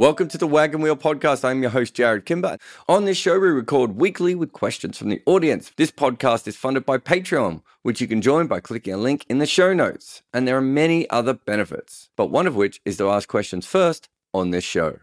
Welcome to the Wagon Wheel Podcast. I'm your host, Jarrod Kimber. On this show, we record weekly with questions from the audience. This podcast is funded by Patreon, which you can join by clicking a link in the show notes. And there are many other benefits, but one of which is to ask questions first on this show.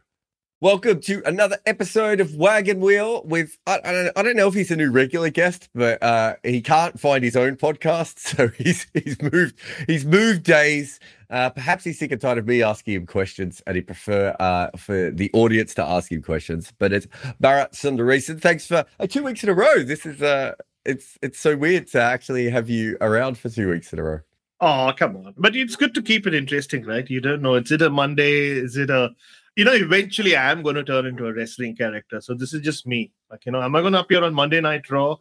Welcome to another episode of Wagon Wheel with I, I, don't, I don't know if he's a new regular guest, but uh, he can't find his own podcast, so he's he's moved he's moved days. Uh, perhaps he's sick and tired of me asking him questions, and he prefer uh, for the audience to ask him questions. But it's Bharat Sundaresan. Thanks for uh, two weeks in a row. This is uh, it's it's so weird to actually have you around for two weeks in a row. Oh come on! But it's good to keep it interesting, right? You don't know. Is it a Monday? Is it a you know, eventually I am going to turn into a wrestling character. So this is just me. Like, you know, am I going to appear on Monday Night Raw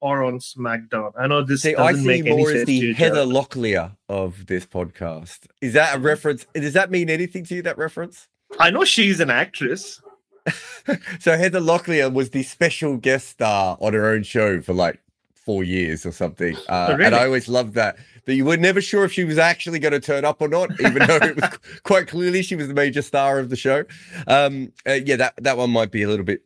or on SmackDown? I know this See, doesn't I see make any more as sense. the Heather. Locklear of this podcast. Is that a mm. reference? Does that mean anything to you? That reference? I know she's an actress. so Heather Locklear was the special guest star on her own show for like four years or something. Uh, Oh, really? And I always loved that. That you were never sure if she was actually going to turn up or not, even though it was quite clearly she was the major star of the show. Um, uh, yeah, that that one might be a little bit.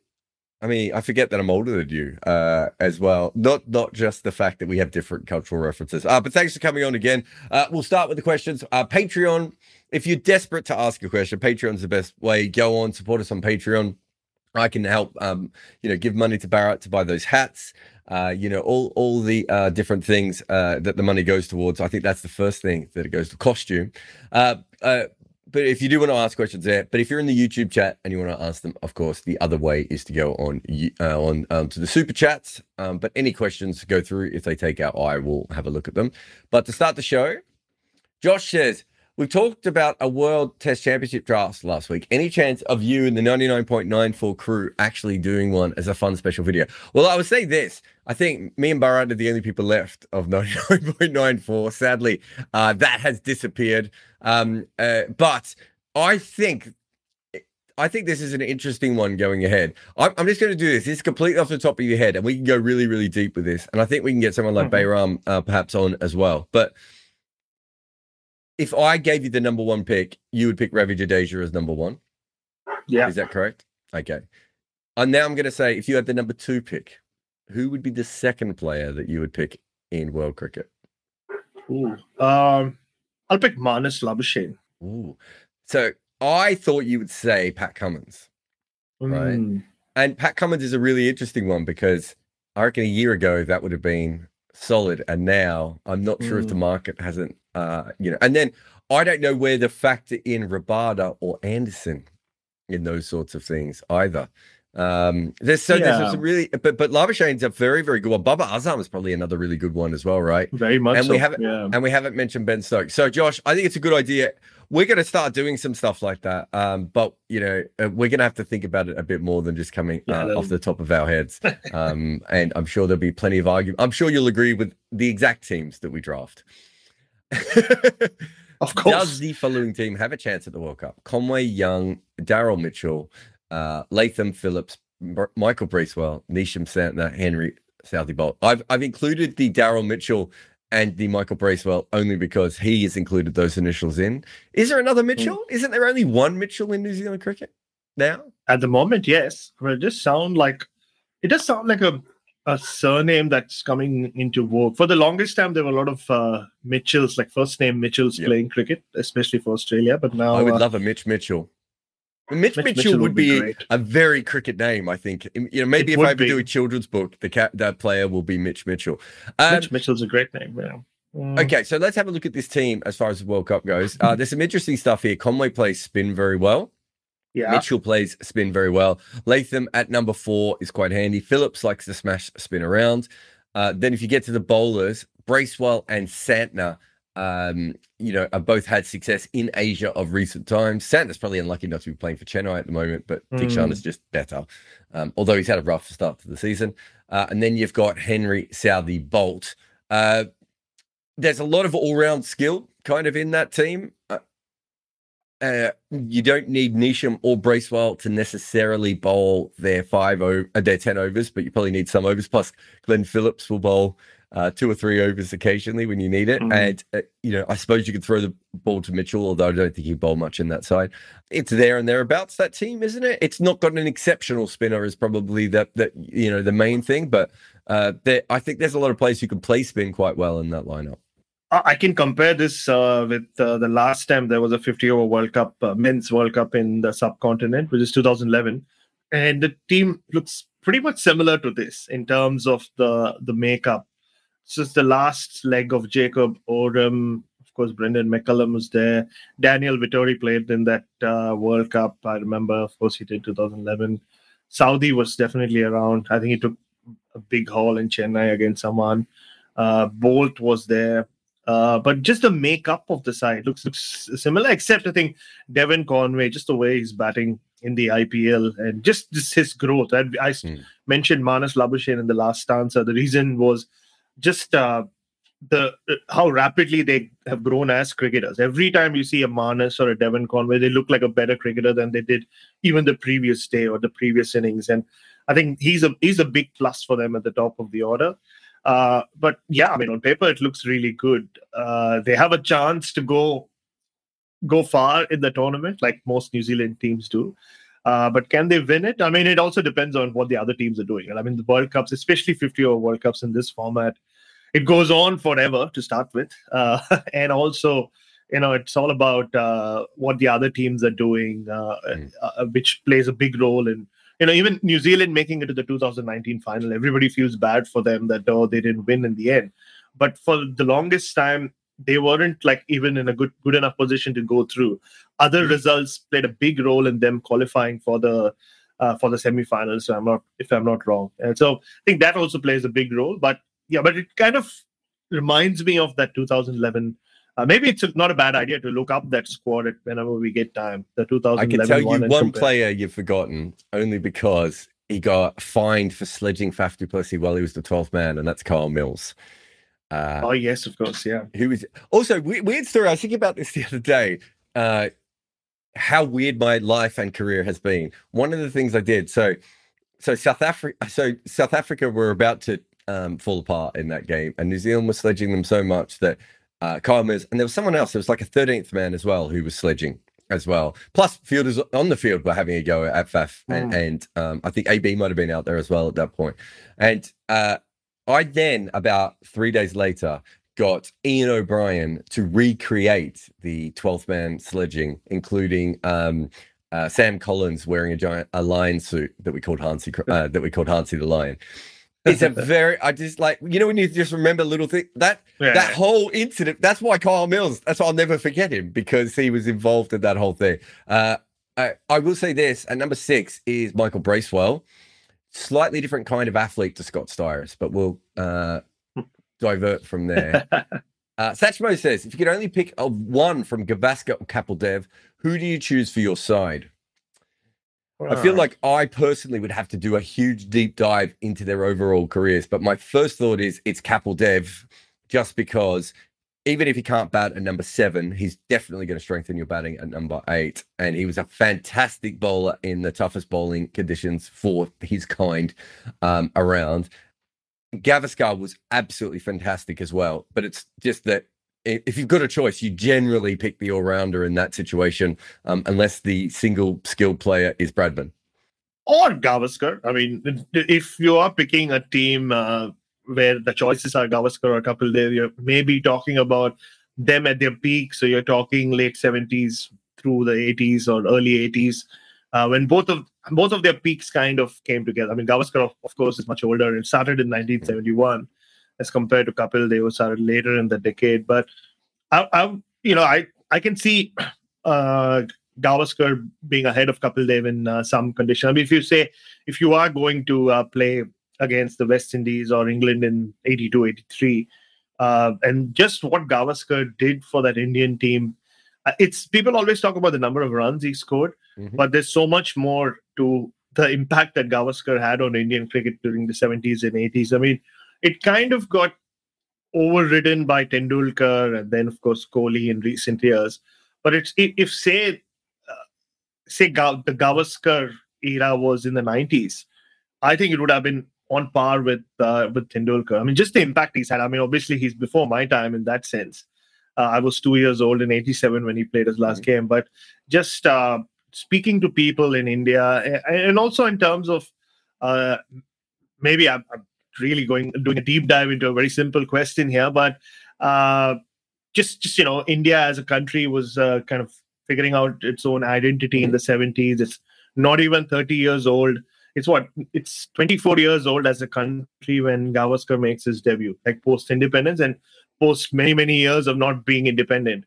I mean, I forget that I'm older than you uh, as well. Not not just the fact that we have different cultural references. Uh, but thanks for coming on again. Uh, we'll start with the questions. Uh, Patreon. If you're desperate to ask a question, Patreon's the best way. Go on, support us on Patreon. I can help, um, you know, give money to Bharat to buy those hats. Uh, you know, all all the uh, different things uh, that the money goes towards. I think that's the first thing that it goes to costume. Uh, uh, but if you do want to ask questions there, but if you're in the YouTube chat and you want to ask them, of course, the other way is to go on uh, on um, to the super chats. Um, but any questions go through. If they take out, I will have a look at them. But to start the show, Josh says. We talked about a World Test Championship draft last week. Any chance of you and the 99.94 crew actually doing one as a fun special video? Well, I would say this. I think me and Bharat are the only people left of 99.94. Sadly, uh, that has disappeared. Um, uh, but I think I think this is an interesting one going ahead. I'm, I'm just going to do this. This is completely off the top of your head, and we can go really, really deep with this. And I think we can get someone like Mhm. Bayram uh, perhaps on as well. But if I gave you the number one pick, you would pick Ravi Jadeja as number one. Yeah. Is that correct? Okay. And now I'm going to say, if you had the number two pick, who would be the second player that you would pick in world cricket? Ooh. Um, I'll pick Marnus Labuschagne. Ooh. So I thought you would say Pat Cummins. Right. Mm. And Pat Cummins is a really interesting one because I reckon a year ago that would have been solid, and now I'm not sure if the Mm. market hasn't, uh, you know. And then I don't know where to factor in Rabada or Anderson in those sorts of things either. Um, there's so there's Yeah. some really, but but Labuschagne's a very very good one. Babar Azam is probably another really good one as well, right? Very much And so. we haven't- yeah. And we haven't mentioned Ben Stokes. So, Josh, I think it's a good idea. We're going to start doing some stuff like that. Um, but, you know, uh, we're going to have to think about it a bit more than just coming uh, that'll- off the top of our heads. Um, and I'm sure there'll be plenty of argument. I'm sure you'll agree with the exact teams that we draft. Of course. Does the following team have a chance at the World Cup? Conway Young, Daryl Mitchell, uh, Latham Phillips, M- Michael Bracewell, Neesham Santner, Henry Southee Boult. I've I've included the Daryl Mitchell and the Michael Bracewell only because he has included those initials in. Is there another Mitchell? Isn't there only one Mitchell in New Zealand cricket now? At the moment, yes. But it does sound like it does sound like a a surname that's coming into vogue. For the longest time, there were a lot of uh, Mitchells, like first name Mitchells, Yep. playing cricket, especially for Australia. But now, I would uh, love a Mitch Mitchell. Mitch, Mitch Mitchell, Mitchell would be be, a very cricket name, I think. You know, maybe It if I ever do a children's book, the cat that player will be Mitch Mitchell. Um, Mitch Mitchell's a great name. Yeah. Mm. Okay, so let's have a look at this team as far as the World Cup goes. Uh, there's some interesting stuff here. Conway plays spin very well. Yeah. Mitchell plays spin very well. Latham at number four is quite handy. Phillips likes to smash spin around. Uh, then if you get to the bowlers, Bracewell and Santner, um, you know, have both had success in Asia of recent times. Santner's probably unlucky not to be playing for Chennai at the moment, but Mm. Dikshan is just better. Um, although he's had a rough start to the season. Uh, and then you've got Henry Southee Boult. Uh, there's a lot of all-round skill kind of in that team. Uh, you don't need Neesham or Bracewell to necessarily bowl their five o- uh, their ten overs, but you probably need some overs. Plus, Glenn Phillips will bowl uh, two or three overs occasionally when you need it. Mhm. And uh, you know, I suppose you could throw the ball to Mitchell, although I don't think he'd bowl much in that side. It's there and thereabouts that team, isn't it? It's not got an exceptional spinner, is probably that that you know the main thing, but uh, there, I think there's a lot of players who can play spin quite well in that lineup. I can compare this uh, with uh, the last time there was a 50 over World Cup, uh, men's World Cup in the subcontinent, which is 2011. And the team looks pretty much similar to this in terms of the, the makeup. It's the last leg of Jacob Oram. Of course, Brendon McCullum was there. Daniel Vettori played in that uh, World Cup. I remember, of course, he did 2011. Southee was definitely around. I think he took a big haul in Chennai against someone. Uh, Boult was there. Uh, but just the makeup of the side looks, looks similar, except I think Devon Conway, just the way he's batting in the IPL and just, just his growth. I Hmm. mentioned Marnus Labuschagne in the last answer. The reason was just uh, the how rapidly they have grown as cricketers. Every time you see a Marnus or a Devon Conway, they look like a better cricketer than they did even the previous day or the previous innings. And I think he's a he's a big plus for them at the top of the order. Uh, but yeah, I mean, on paper it looks really good. Uh, they have a chance to go go far in the tournament, like most New Zealand teams do. Uh, but can they win it? I mean, it also depends on what the other teams are doing. And I mean, the World Cups, especially 50 over World Cups in this format, it goes on forever to start with. Uh, and also, you know, it's all about uh, what the other teams are doing, uh, Mm. uh, which plays a big role in you know, even New Zealand making it to the 2019 final, everybody feels bad for them that oh they didn't win in the end. But for the longest time, they weren't like even in a good good enough position to go through. Other results played a big role in them qualifying for the uh, for the semifinals. So I'm not if I'm not wrong. And so I think that also plays a big role. But yeah, but it kind of reminds me of that 2011. Uh, maybe it's not a bad idea to look up that squad at whenever we get time. The 2011 I can tell you one and one compare. player you've forgotten only because he got fined for sledging Faf du Plessis while he was the 12th man, and that's Kyle Mills. Uh, Oh yes, of course, yeah. who was also weird story. I was thinking about this the other day. Uh, how weird my life and career has been. One of the things I did so, so South Africa, so South Africa were about to um, fall apart in that game, and New Zealand was sledging them so much that uh, Kyle Mills and there was someone else. There was like a thirteenth man as well who was sledging as well. Plus, fielders on the field were having a go at Faf, and, and um, I think AB might have been out there as well at that point. And uh, I then, about three days later, got Ian O'Brien to recreate the 12th man sledging, including um, uh, Sam Collins wearing a giant a lion suit that we called Hansi uh, that we called Hansi the Lion. It's a very I just like you know when you just remember little thing that Yeah. that whole incident. That's why Kyle Mills. That's why I'll never forget him because he was involved in that whole thing. Uh, I, I will say this at number six is Michael Bracewell, slightly different kind of athlete to Scott Styris, but we'll uh, divert from there. Uh, Satchmo says, if you could only pick a one from Gavaskar or Kapildev, who do you choose for your side? I feel like I personally would have to do a huge deep dive into their overall careers, but my first thought is it's Kapil Dev, just because even if he can't bat at number seven, he's definitely going to strengthen your batting at number eight. And he was a fantastic bowler in the toughest bowling conditions for his kind um, around. Gavaskar was absolutely fantastic as well. But it's just that if you've got a choice, you generally pick the all rounder in that situation, um, unless the single skilled player is Bradman. Or Gavaskar. I mean, if you are picking a team uh, where the choices are Gavaskar or Kapil Dev, you're maybe talking about them at their peak. So you're talking late 70s through the 80s or early 80s. Uh, when both of both of their peaks kind of came together. I mean, Gavaskar, of, of course, is much older. It started in 1971 as compared to Kapil Dev, who started later in the decade. But I, I you know, I I can see uh, Gavaskar being ahead of Kapil Dev in uh, some condition. I mean, if you say if you are going to uh, play against the West Indies or England in 82, 83, uh, and just what Gavaskar did for that Indian team, uh, it's people always talk about the number of runs he scored, mm-hmm. but there's so much more to the impact that Gavaskar had on Indian cricket during the 70s and 80s. I mean, it kind of got overridden by Tendulkar and then, of course, Kohli in recent years. But it's if, say uh, say Ga- the Gavaskar era was in the 90s, I think it would have been on par with uh, with Tendulkar. I mean, just the impact he's had. I mean, obviously he's before my time in that sense. Uh, I was two years old in '87 when he played his last mm-hmm. game, but just uh, speaking to people in India, and also in terms of uh, maybe I'm, I'm, really going doing a deep dive into a very simple question here, but uh, just just you know, India as a country was uh, kind of figuring out its own identity in the 70s. It's not even 30 years old. It's what it's 24 years old as a country when Gavaskar makes his debut, like post independence and post many many years of not being independent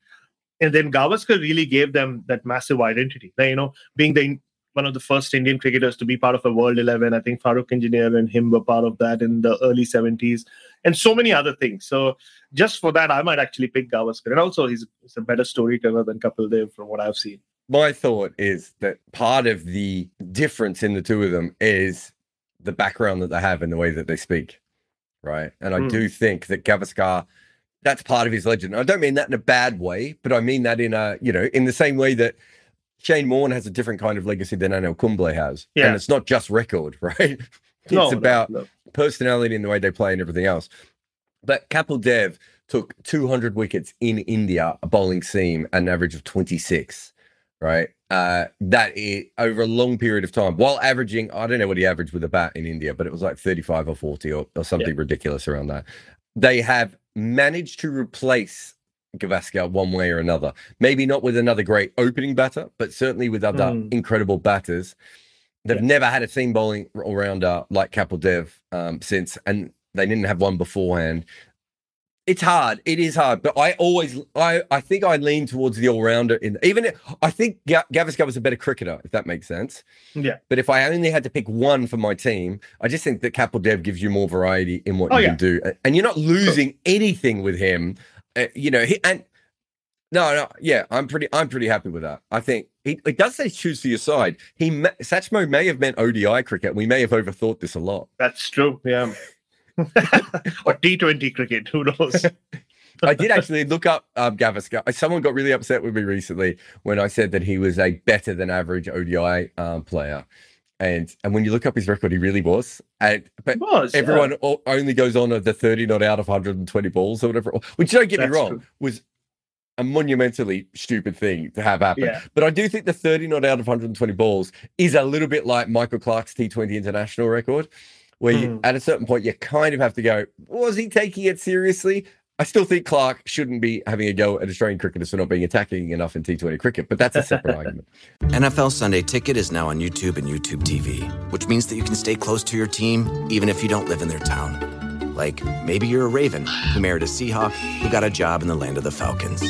and then Gavaskar really gave them that massive identity. Like, you know, being the one of the first Indian cricketers to be part of a World 11. I think Farokh Engineer and him were part of that in the early 70s, and so many other things. So just for that, I might actually pick Gavaskar. And also, he's, he's a better storyteller than Kapil Dev from what I've seen. My thought is that part of the difference in the two of them is the background that they have and the way that they speak, right? And I mm. do think that Gavaskar – that's part of his legend. I don't mean that in a bad way, but I mean that in a, you know, in the same way that Shane Warne has a different kind of legacy than Anil Kumble has. Yeah. And it's not just record, right? it's no, about no, no. personality and the way they play and everything else. But Kapil Dev took 200 wickets in India, a bowling seam, an average of 26, right? Uh, that is, over a long period of time, while averaging, I don't know what he averaged with a bat in India, but it was like 35 or 40 or, or something yeah. ridiculous around that. They have managed to replace Gavaskar one way or another. Maybe not with another great opening batter, but certainly with other mm. incredible batters. They've yeah. never had a seam bowling all rounder like Kapil Dev um, since, and they didn't have one beforehand it's hard. It is hard, but I always, I, I think I lean towards the all rounder. In even, I think G- Gavaskar was a better cricketer, if that makes sense. Yeah. But if I only had to pick one for my team, I just think that Kapil Dev gives you more variety in what oh, you yeah. can do, and you're not losing anything with him. Uh, you know, he, and no, no, yeah, I'm pretty, I'm pretty happy with that. I think he, it does say choose for your side. He, Satchmo may have meant ODI cricket. We may have overthought this a lot. That's true. Yeah. or T20 cricket. Who knows? I did actually look up um, Gavaskar. Someone got really upset with me recently when I said that he was a better than average ODI um, player. And and when you look up his record, he really was. And but was, everyone yeah. only goes on of the 30 not out of 120 balls or whatever. Which don't get That's me wrong, true. was a monumentally stupid thing to have happen. Yeah. But I do think the 30 not out of 120 balls is a little bit like Michael Clarke's T20 international record where you, hmm. at a certain point you kind of have to go, was he taking it seriously? I still think Clarke shouldn't be having a go at Australian cricketers for not being attacking enough in T20 cricket, but that's a separate argument. NFL Sunday Ticket is now on YouTube and YouTube TV, which means that you can stay close to your team even if you don't live in their town. Like maybe you're a Raven who married a Seahawk who got a job in the land of the Falcons.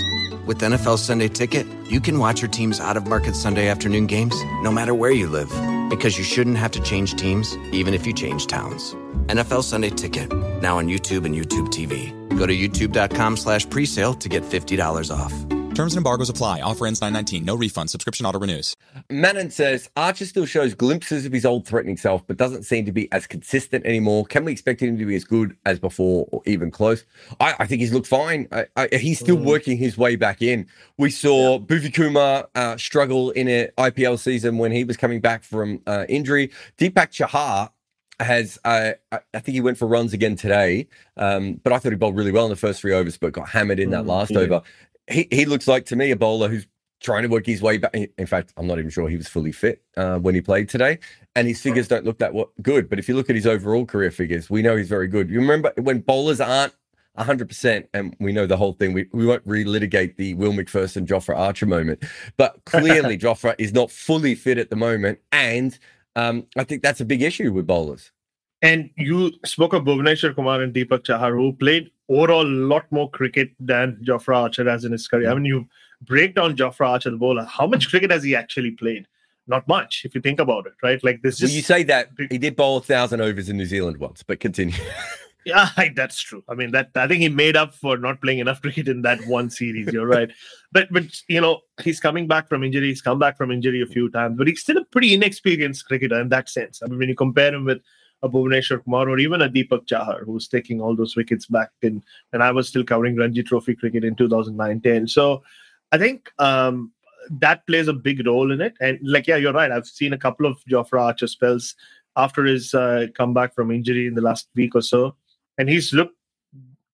With NFL Sunday Ticket, you can watch your team's out of market Sunday afternoon games no matter where you live because you shouldn't have to change teams even if you change towns. NFL Sunday Ticket, now on YouTube and YouTube TV. Go to youtube.com slash presale to get $50 off. Terms and embargoes apply. Offer ends 919. No refund. Subscription auto renews. Manon says Archer still shows glimpses of his old threatening self, but doesn't seem to be as consistent anymore. Can we expect him to be as good as before or even close? I, I think he's looked fine. I, I, he's still mm. working his way back in. We saw yeah. Bhuvi Kumar uh, struggle in an IPL season when he was coming back from uh, injury. Deepak Chahar has, uh, I think he went for runs again today, um, but I thought he bowled really well in the first three overs, but got hammered in that Mm, last yeah. over. He he looks like to me a bowler who's trying to work his way back. In fact, I'm not even sure he was fully fit uh, when he played today, and his figures don't look that good. But if you look at his overall career figures, we know he's very good. You remember when bowlers aren't 100%, and we know the whole thing. We, we won't relitigate the Will Macpherson Jofra Archer moment, but clearly Jofra is not fully fit at the moment. And um, I think that's a big issue with bowlers. And you spoke of Bhuvneshwar Kumar and Deepak Chahar, who played overall a lot more cricket than Jofra Archer has in his career. I mean, you break down Jofra Archer, the bowler. How much cricket has he actually played? Not much, if you think about it, right? Like this. Well, Just you say that he did bowl a thousand overs in New Zealand once, but continue. Yeah, that's true. I mean, that I think he made up for not playing enough cricket in that one series. You're right, but but you know he's coming back from injury. He's come back from injury a few times, but he's still a pretty inexperienced cricketer in that sense. I mean, when you compare him with a Bhuvneshwar Kumar or even a Deepak Chahar, who's taking all those wickets back in, and I was still covering Ranji Trophy cricket in 2009-10. So I think um, that plays a big role in it. And like, yeah, you're right. I've seen a couple of Jofra Archer spells after his uh, comeback from injury in the last week or so, and he's looked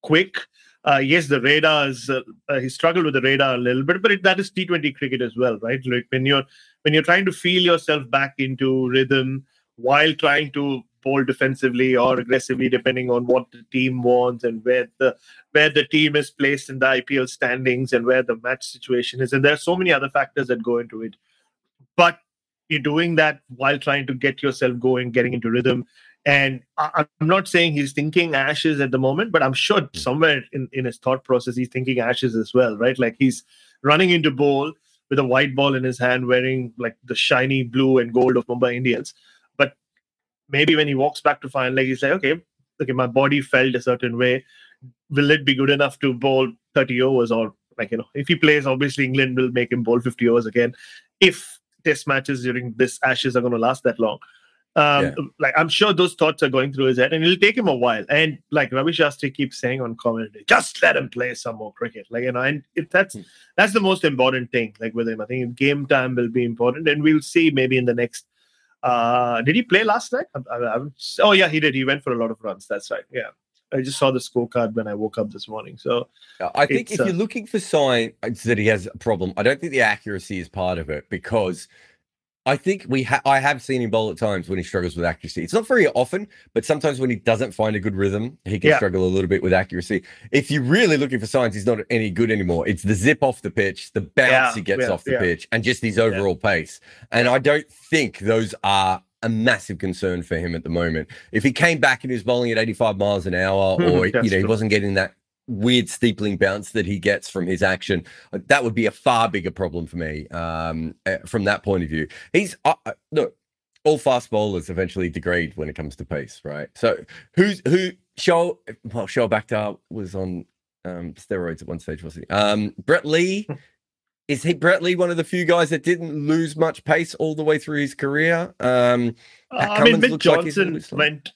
quick. Uh, yes, the radar is uh, uh, he struggled with the radar a little bit, but it, that is T20 cricket as well, right? Like when you're when you're trying to feel yourself back into rhythm while trying to bowl defensively or aggressively, depending on what the team wants and where the where the team is placed in the IPL standings and where the match situation is, and there are so many other factors that go into it. But you're doing that while trying to get yourself going, getting into rhythm. And I, I'm not saying he's thinking ashes at the moment, but I'm sure hmm. somewhere in, in his thought process, he's thinking ashes as well, right? Like he's running into bowl with a white ball in his hand, wearing like the shiny blue and gold of Mumbai Indians. But maybe when he walks back to final leg, he's like, okay, okay, my body felt a certain way. Will it be good enough to bowl 30 overs? Or like, you know, if he plays, obviously England will make him bowl 50 overs again. If test matches during this ashes are going to last that long. Um, Yeah. like I'm sure those thoughts are going through his head, and it'll take him a while. And like Ravi Shastri keeps saying on commentary, just let him play some more cricket. Like you know, and if that's Hmm. that's the most important thing. Like with him, I think game time will be important, and we'll see maybe in the next. Uh, did he play last night? I, I, I oh yeah, he did. He went for a lot of runs. That's right. Yeah, I just saw the scorecard when I woke up this morning. So I think if uh, you're looking for signs that he has a problem, I don't think the accuracy is part of it because I think we ha- I have seen him bowl at times when he struggles with accuracy. It's not very often, but sometimes when he doesn't find a good rhythm, he can Yeah. struggle a little bit with accuracy. If you're really looking for signs he's not any good anymore, it's the zip off the pitch, the bounce Yeah, he gets yeah, off the pitch, and just his overall pace. And I don't think those are a massive concern for him at the moment. If he came back and he was bowling at 85 miles an hour, hmm, or you know he wasn't getting that weird steepling bounce that he gets from his action, uh, that would be a far bigger problem for me um, uh, from that point of view. He's uh, uh, look, all fast bowlers eventually degrade when it comes to pace, right? So who's who? Show well, Shoaib Akhtar was on um, steroids at one stage, wasn't he? Um, Brett Lee. Is he Brett Lee one of the few guys that didn't lose much pace all the way through his career? Um, Uh, I mean, Cummins Mitch looks like he's Johnson like- went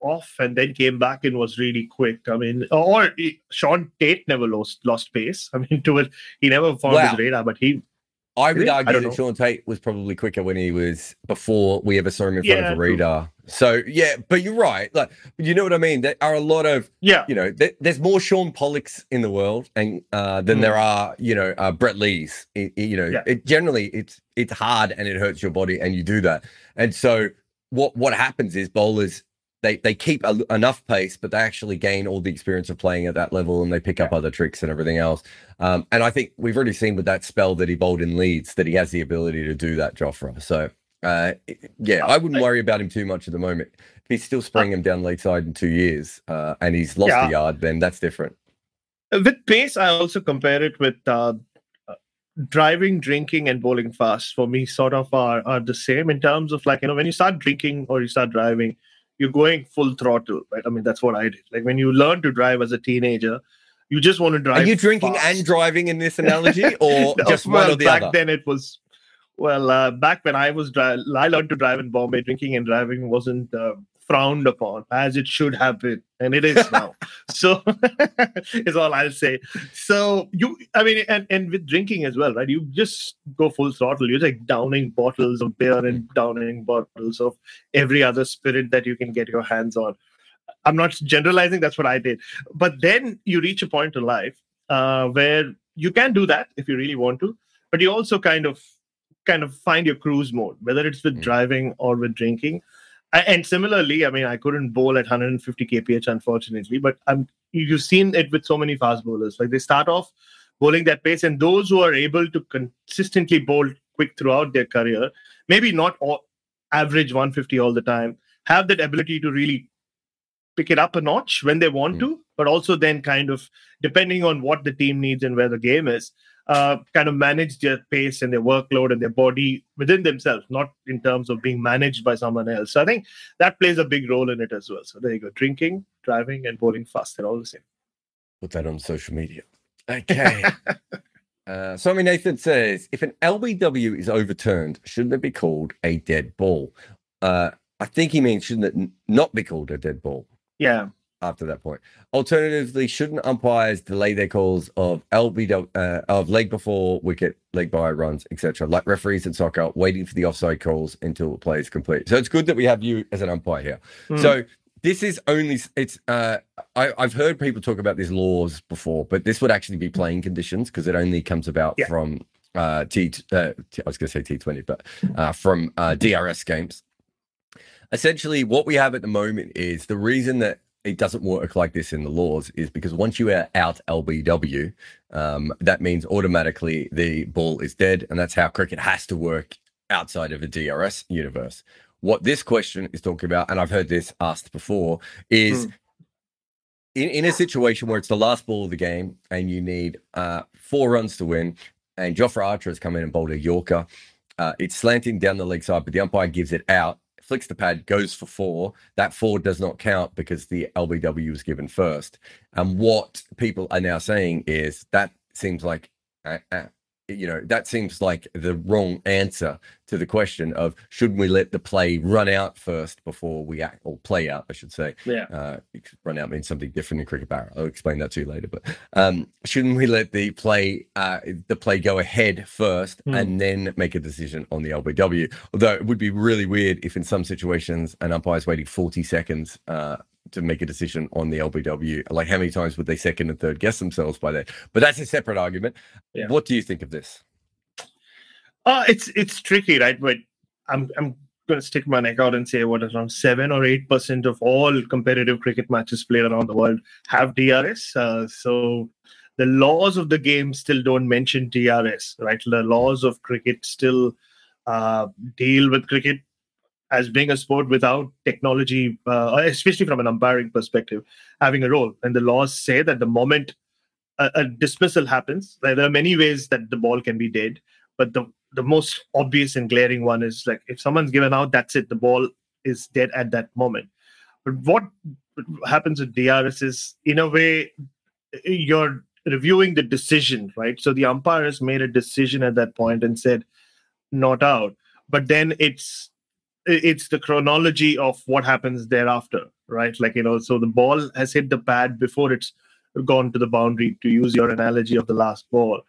off and then came back and was really quick. I mean, or Shaun Tait never lost lost pace. I mean, to it, he never found Wow. his radar, but he I would Really? I argue that know. Shaun Tait was probably quicker when he was before we ever saw him in front Yeah, of a radar. So yeah, but you're right. Like you know what I mean. There are a lot of yeah you know. There, there's more Shaun Pollocks in the world, and uh, than Mm. there are you know uh, Brett Lees. It- it- you know, Yeah. it generally it's it's hard and it hurts your body, and you do that. And so what what happens is bowlers. They, they keep a, enough pace, but they actually gain all the experience of playing at that level, and they pick up other tricks and everything else. Um, and I think we've already seen with that spell that he bowled in Leeds that he has the ability to do that, Jofra. So, uh, yeah, I wouldn't worry about him too much at the moment. If he's still spraying him down late side in two years uh, and he's lost Yeah. the yard, then that's different. with pace. I also compare it with uh, uh, driving, drinking, and bowling fast. For me, sort of are are the same in terms of like you know when you start drinking or you start driving, you're going full throttle, right? I mean that's what I did. Like when you learn to drive as a teenager, you just want to drive. Are you drinking fast. and driving in this analogy, or No, just well, one or the back other? then it was well uh, back when i was dri- i learned to drive in bombay drinking and driving wasn't uh, frowned upon as it should have been and it is now. So is all i'll say. So you i mean and, and with drinking as well right? You just go full throttle. You're like downing bottles of beer and downing bottles of every other spirit that you can get your hands on. I'm not generalizing that's what i did. But then you reach a point in life uh, where you can do that if you really want to but you also kind of kind of find your cruise mode whether it's with Mm. driving or with drinking and similarly i mean i couldn't bowl at 150 kph unfortunately but i'm you've seen it with so many fast bowlers like they start off bowling that pace and those who are able to consistently bowl quick throughout their career maybe not all, average 150 all the time have that ability to really pick it up a notch when they want Mm. to but also then kind of depending on what the team needs and where the game is uh, kind of manage their pace and their workload and their body within themselves, not in terms of being managed by someone else. So I think that plays a big role in it as well. So there you go. Drinking, driving, and bowling fast, they're all the same. Put that on social media. Okay. uh, Swami Nathan says if an LBW is overturned, shouldn't it be called a dead ball? Uh, I think he means shouldn't it not be called a dead ball Yeah. After that point? Alternatively, shouldn't umpires delay their calls of LBW uh, of leg before wicket, leg by runs, etc., like referees in soccer, waiting for the offside calls until the play is complete? So it's good that we have you as an umpire here. Hmm. So this is only it's uh I, I've heard people talk about these laws before, but this would actually be playing conditions because it only comes about Yeah. from uh T, uh T I was gonna say T twenty, but uh from uh DRS games. Essentially, what we have at the moment is the reason that it doesn't work like this in the laws is because once you are out LBW, um, that means automatically the ball is dead, and that's how cricket has to work outside of a DRS universe. What this question is talking about, and I've heard this asked before, is in, in a situation where it's the last ball of the game and you need uh, four runs to win, and Jofra Archer has come in and bowled a Yorker. Uh, it's slanting down the leg side, but the umpire gives it out, flicks the pad, goes for four. That four does not count because the LBW was given first. And what people are now saying is that seems like, uh, uh, you know, that seems like the wrong answer to the question of should we let the play run out first before we act, or play out, I should say. Yeah. Uh, run out means something different in cricket barra. I'll explain that to you later. But um, shouldn't we let the play uh, the play go ahead first Hmm. and then make a decision on the LBW? Although it would be really weird if in some situations an umpire's waiting 40 seconds uh, to make a decision on the LBW. Like how many times would they second and third guess themselves by that? But that's a separate argument. Yeah. What do you think of this? Uh, it's it's tricky, right? But I'm I'm going to stick my neck out and say what around seven or eight percent of all competitive cricket matches played around the world have DRS. Uh, so the laws of the game still don't mention DRS, right? The laws of cricket still uh, deal with cricket as being a sport without technology, uh, especially from an umpiring perspective, having a role. And the laws say that the moment a, a dismissal happens, there are many ways that the ball can be dead, but the the most obvious and glaring one is like if someone's given out, that's it. The ball is dead at that moment. But what happens with DRS is, in a way, you're reviewing the decision, right? So the umpire has made a decision at that point and said, not out. But then it's it's the chronology of what happens thereafter, right? Like you know, so the ball has hit the pad before it's gone to the boundary. To use your analogy of the last ball,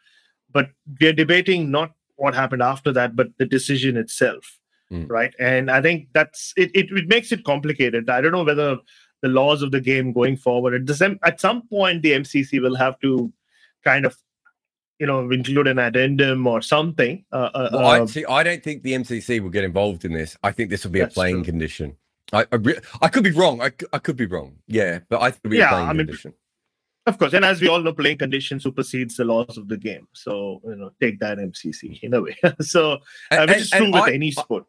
but we're debating not what happened after that, but the decision itself, Mm. right? And I think that's it, it. It makes it complicated. I don't know whether the laws of the game going forward at the same at some point the MCC will have to kind of you know include an addendum or something. Uh, uh, Well, I uh, see. I don't think the MCC will get involved in this. I think this will be a playing true. condition. I I, re- I could be wrong. I, I could be wrong. Yeah, but I think it'll be Yeah, a playing I mean, condition. Of course, and as we all know, playing condition supersedes the laws of the game. So you know, take that MCC in a way. so, uh, And- which and- is true and with I- any sport.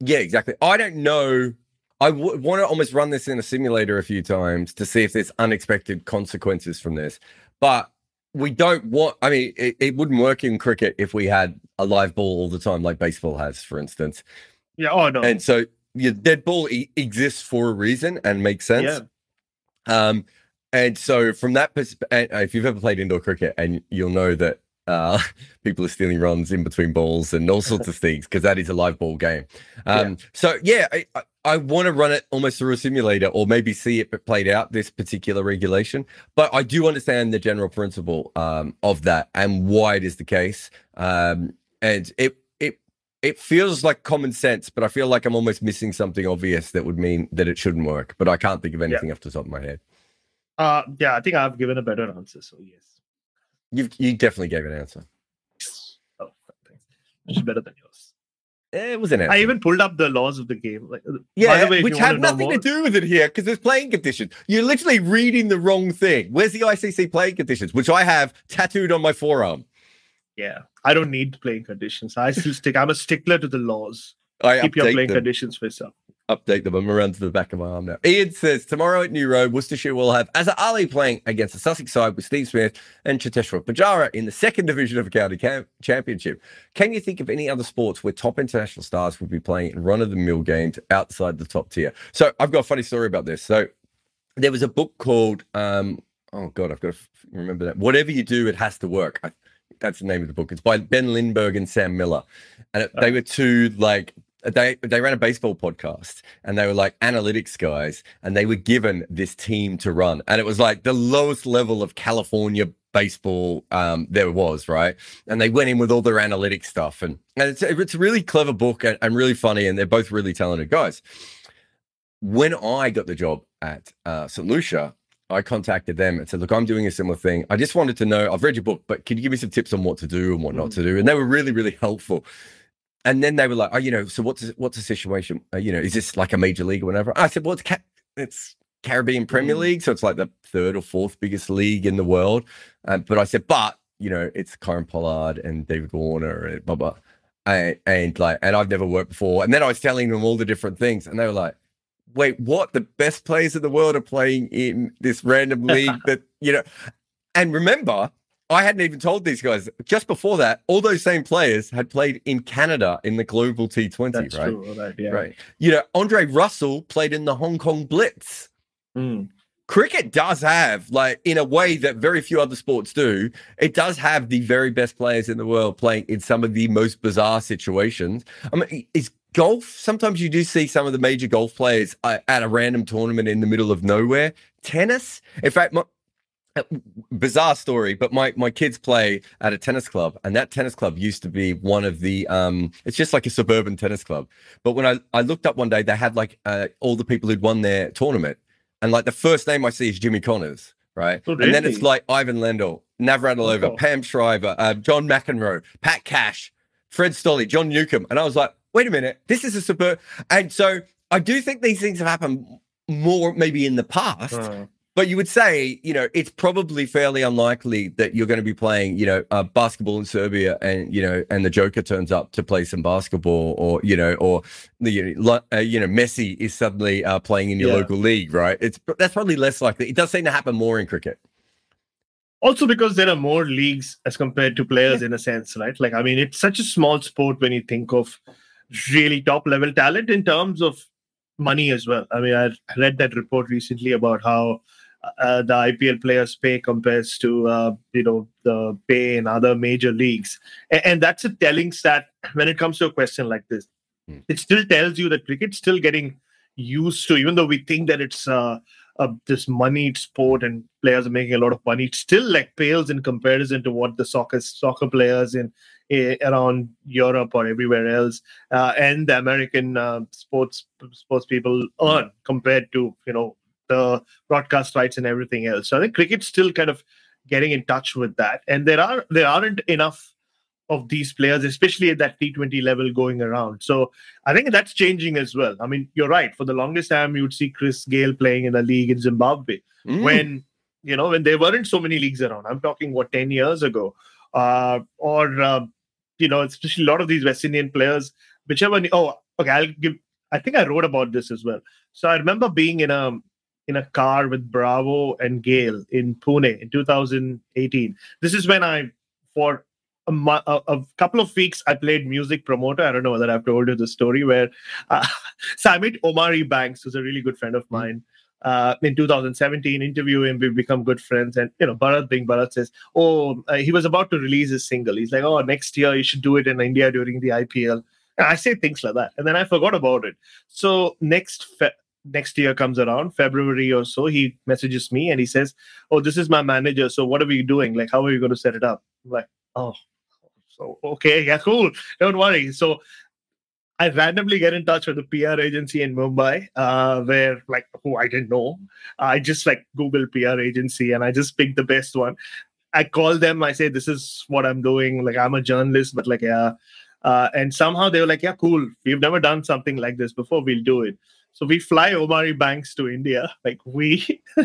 Yeah, exactly. I don't know. I w- want to almost run this in a simulator a few times to see if there's unexpected consequences from this. But we don't want, I mean, it, it wouldn't work in cricket if we had a live ball all the time, like baseball has, for instance. Yeah. Oh no. And so your dead ball e- exists for a reason and makes sense. Yeah. Um, and so from that perspective, if you've ever played indoor cricket, and you'll know that uh, people are stealing runs in between balls and all sorts of things because that is a live ball game. Um, So yeah, I, I, I want to run it almost through a simulator or maybe see it played out this particular regulation. But I do understand the general principle um, of that and why it is the case. Um, and it it it feels like common sense, but I feel like I'm almost missing something obvious that would mean that it shouldn't work. But I can't think of anything off the top of my head. Uh, yeah, I think I've given a better answer. So yes. You you definitely gave an answer. Oh, thanks. Much better than yours. It was an answer. I even pulled up the laws of the game. Like, uh, by Yeah, the way, which you wanna have know nothing to do with it here because there's playing conditions. You're literally reading the wrong thing. Where's the ICC playing conditions, which I have tattooed on my forearm? Yeah, I don't need playing conditions. I still stick. I'm a stickler to the laws. I Keep your playing them. conditions for yourself. Update them. I'm around to the back of my arm now. Ian says tomorrow at New Road, Worcestershire will have Azhar Ali playing against the Sussex side with Steve Smith and Cheteshwar Pujara in the second division of a county cam- championship. Can you think of any other sports where top international stars would be playing in run-of-the-mill games outside the top tier? So I've got a funny story about this. So there was a book called um, oh god, I've got to remember that. Whatever you do, it has to work. I, that's the name of the book. It's by Ben Lindbergh and Sam Miller, and it, they were two like they they ran a baseball podcast, and they were like analytics guys, and they were given this team to run, and it was like the lowest level of California baseball um, there was, right? And they went in with all their analytics stuff, and, and it's it's a really clever book and, and really funny, and they're both really talented guys when I got the job at uh, St. Lucia, I contacted them and said, "Look, I'm doing a similar thing. I just wanted to know. I've read your book, but can you give me some tips on what to do and what not to do?" And they were really, really helpful. And then they were like, "Oh, you know, so what's what's the situation? Uh, you know, is this like a major league or whatever?" I said, "Well, it's ca- it's Caribbean Premier League, so it's like the third or fourth biggest league in the world." Um, but I said, "But you know, it's Kieron Pollard and David Warner and blah blah." And, and like, and I've never worked before. And then I was telling them all the different things, and they were like, wait, what? The best players in the world are playing in this random league that, you know. And remember, I hadn't even told these guys just before that, all those same players had played in Canada in the global T20, That's right? true. Right. Yeah. Right. You know, Andre Russell played in the Hong Kong Blitz. Mm. Cricket does have, like, in a way that very few other sports do, it does have the very best players in the world playing in some of the most bizarre situations. I mean, is golf sometimes you do see some of the major golf players uh, at a random tournament in the middle of nowhere. Tennis, in fact, my, bizarre story, but my my kids play at a tennis club, and that tennis club used to be one of the um. It's just like a suburban tennis club. But when I I looked up one day, they had like uh, all the people who'd won their tournament, and like the first name I see is Jimmy Connors, right? Oh, And then it's like Ivan Lendl, Navratilova, Oh. Pam Shriver, uh, John McEnroe, Pat Cash, Fred Stolle, John Newcombe, and I was like, wait a minute, this is a suburb. And so I do think these things have happened more maybe in the past. Uh, But you would say, you know, it's probably fairly unlikely that you're going to be playing, you know, uh, basketball in Serbia, and you know, and the Joker turns up to play some basketball, or you know, or the you know, uh, you know Messi is suddenly uh, playing in your Yeah. local league, right? It's that's probably less likely. It does seem to happen more in cricket. also because there are more leagues as compared to players in a sense right like i mean it's such a small sport when you think of really top level talent in terms of money as well i mean i read that report recently about how uh, the IPL players pay compares to uh, you know the pay in other major leagues, and, and that's a telling stat when it comes to a question like this. Hmm. It still tells you that cricket's still getting used to, even though we think that it's uh, uh, this moneyed sport and players are making a lot of money, it still like pales in comparison to what the soccer soccer players in eh, around Europe or everywhere else uh, and the American uh, sports sports people earn compared to you know the broadcast rights and everything else. So I think cricket's still kind of getting in touch with that, and there are there aren't enough of these players, especially at that T20 level, going around. So I think that's changing as well. I mean, you're right. For the longest time, you would see Chris Gayle playing in a league in Zimbabwe Mm. when you know when there weren't so many leagues around. I'm talking what ten years ago, uh, or uh, you know, especially a lot of these West Indian players, whichever. Oh, okay, I'll give. I think I wrote about this as well. So I remember being in a in a car with Bravo and Gayle in Pune in 2018. This is when I for a, mo- a, couple of weeks I played music promoter. I don't know whether I've told you the story where uh, Omari Banks, who's a really good friend of mine. uh, in 2017, interview him, we become good friends. And, you know, Bharat being Bharat says, oh, uh, he was about to release his single. He's like, oh, next year you should do it in India during the IPL. And I say things like that. And then I forgot about it. So next fe- next year comes around, February or so, he messages me and he says, oh, this is my manager. So what are we doing? Like, how are you going to set it up? I'm like, oh, so okay, yeah, cool. Don't worry. So I randomly get in touch with a PR agency in Mumbai, uh, where like who I didn't know. I just like Google PR agency and I just picked the best one. I call them. I say this is what I'm doing. Like I'm a journalist, but like yeah. Uh, and somehow they were like, yeah, cool. We've never done something like this before. We'll do it. So we fly Omari Banks to India. Like we.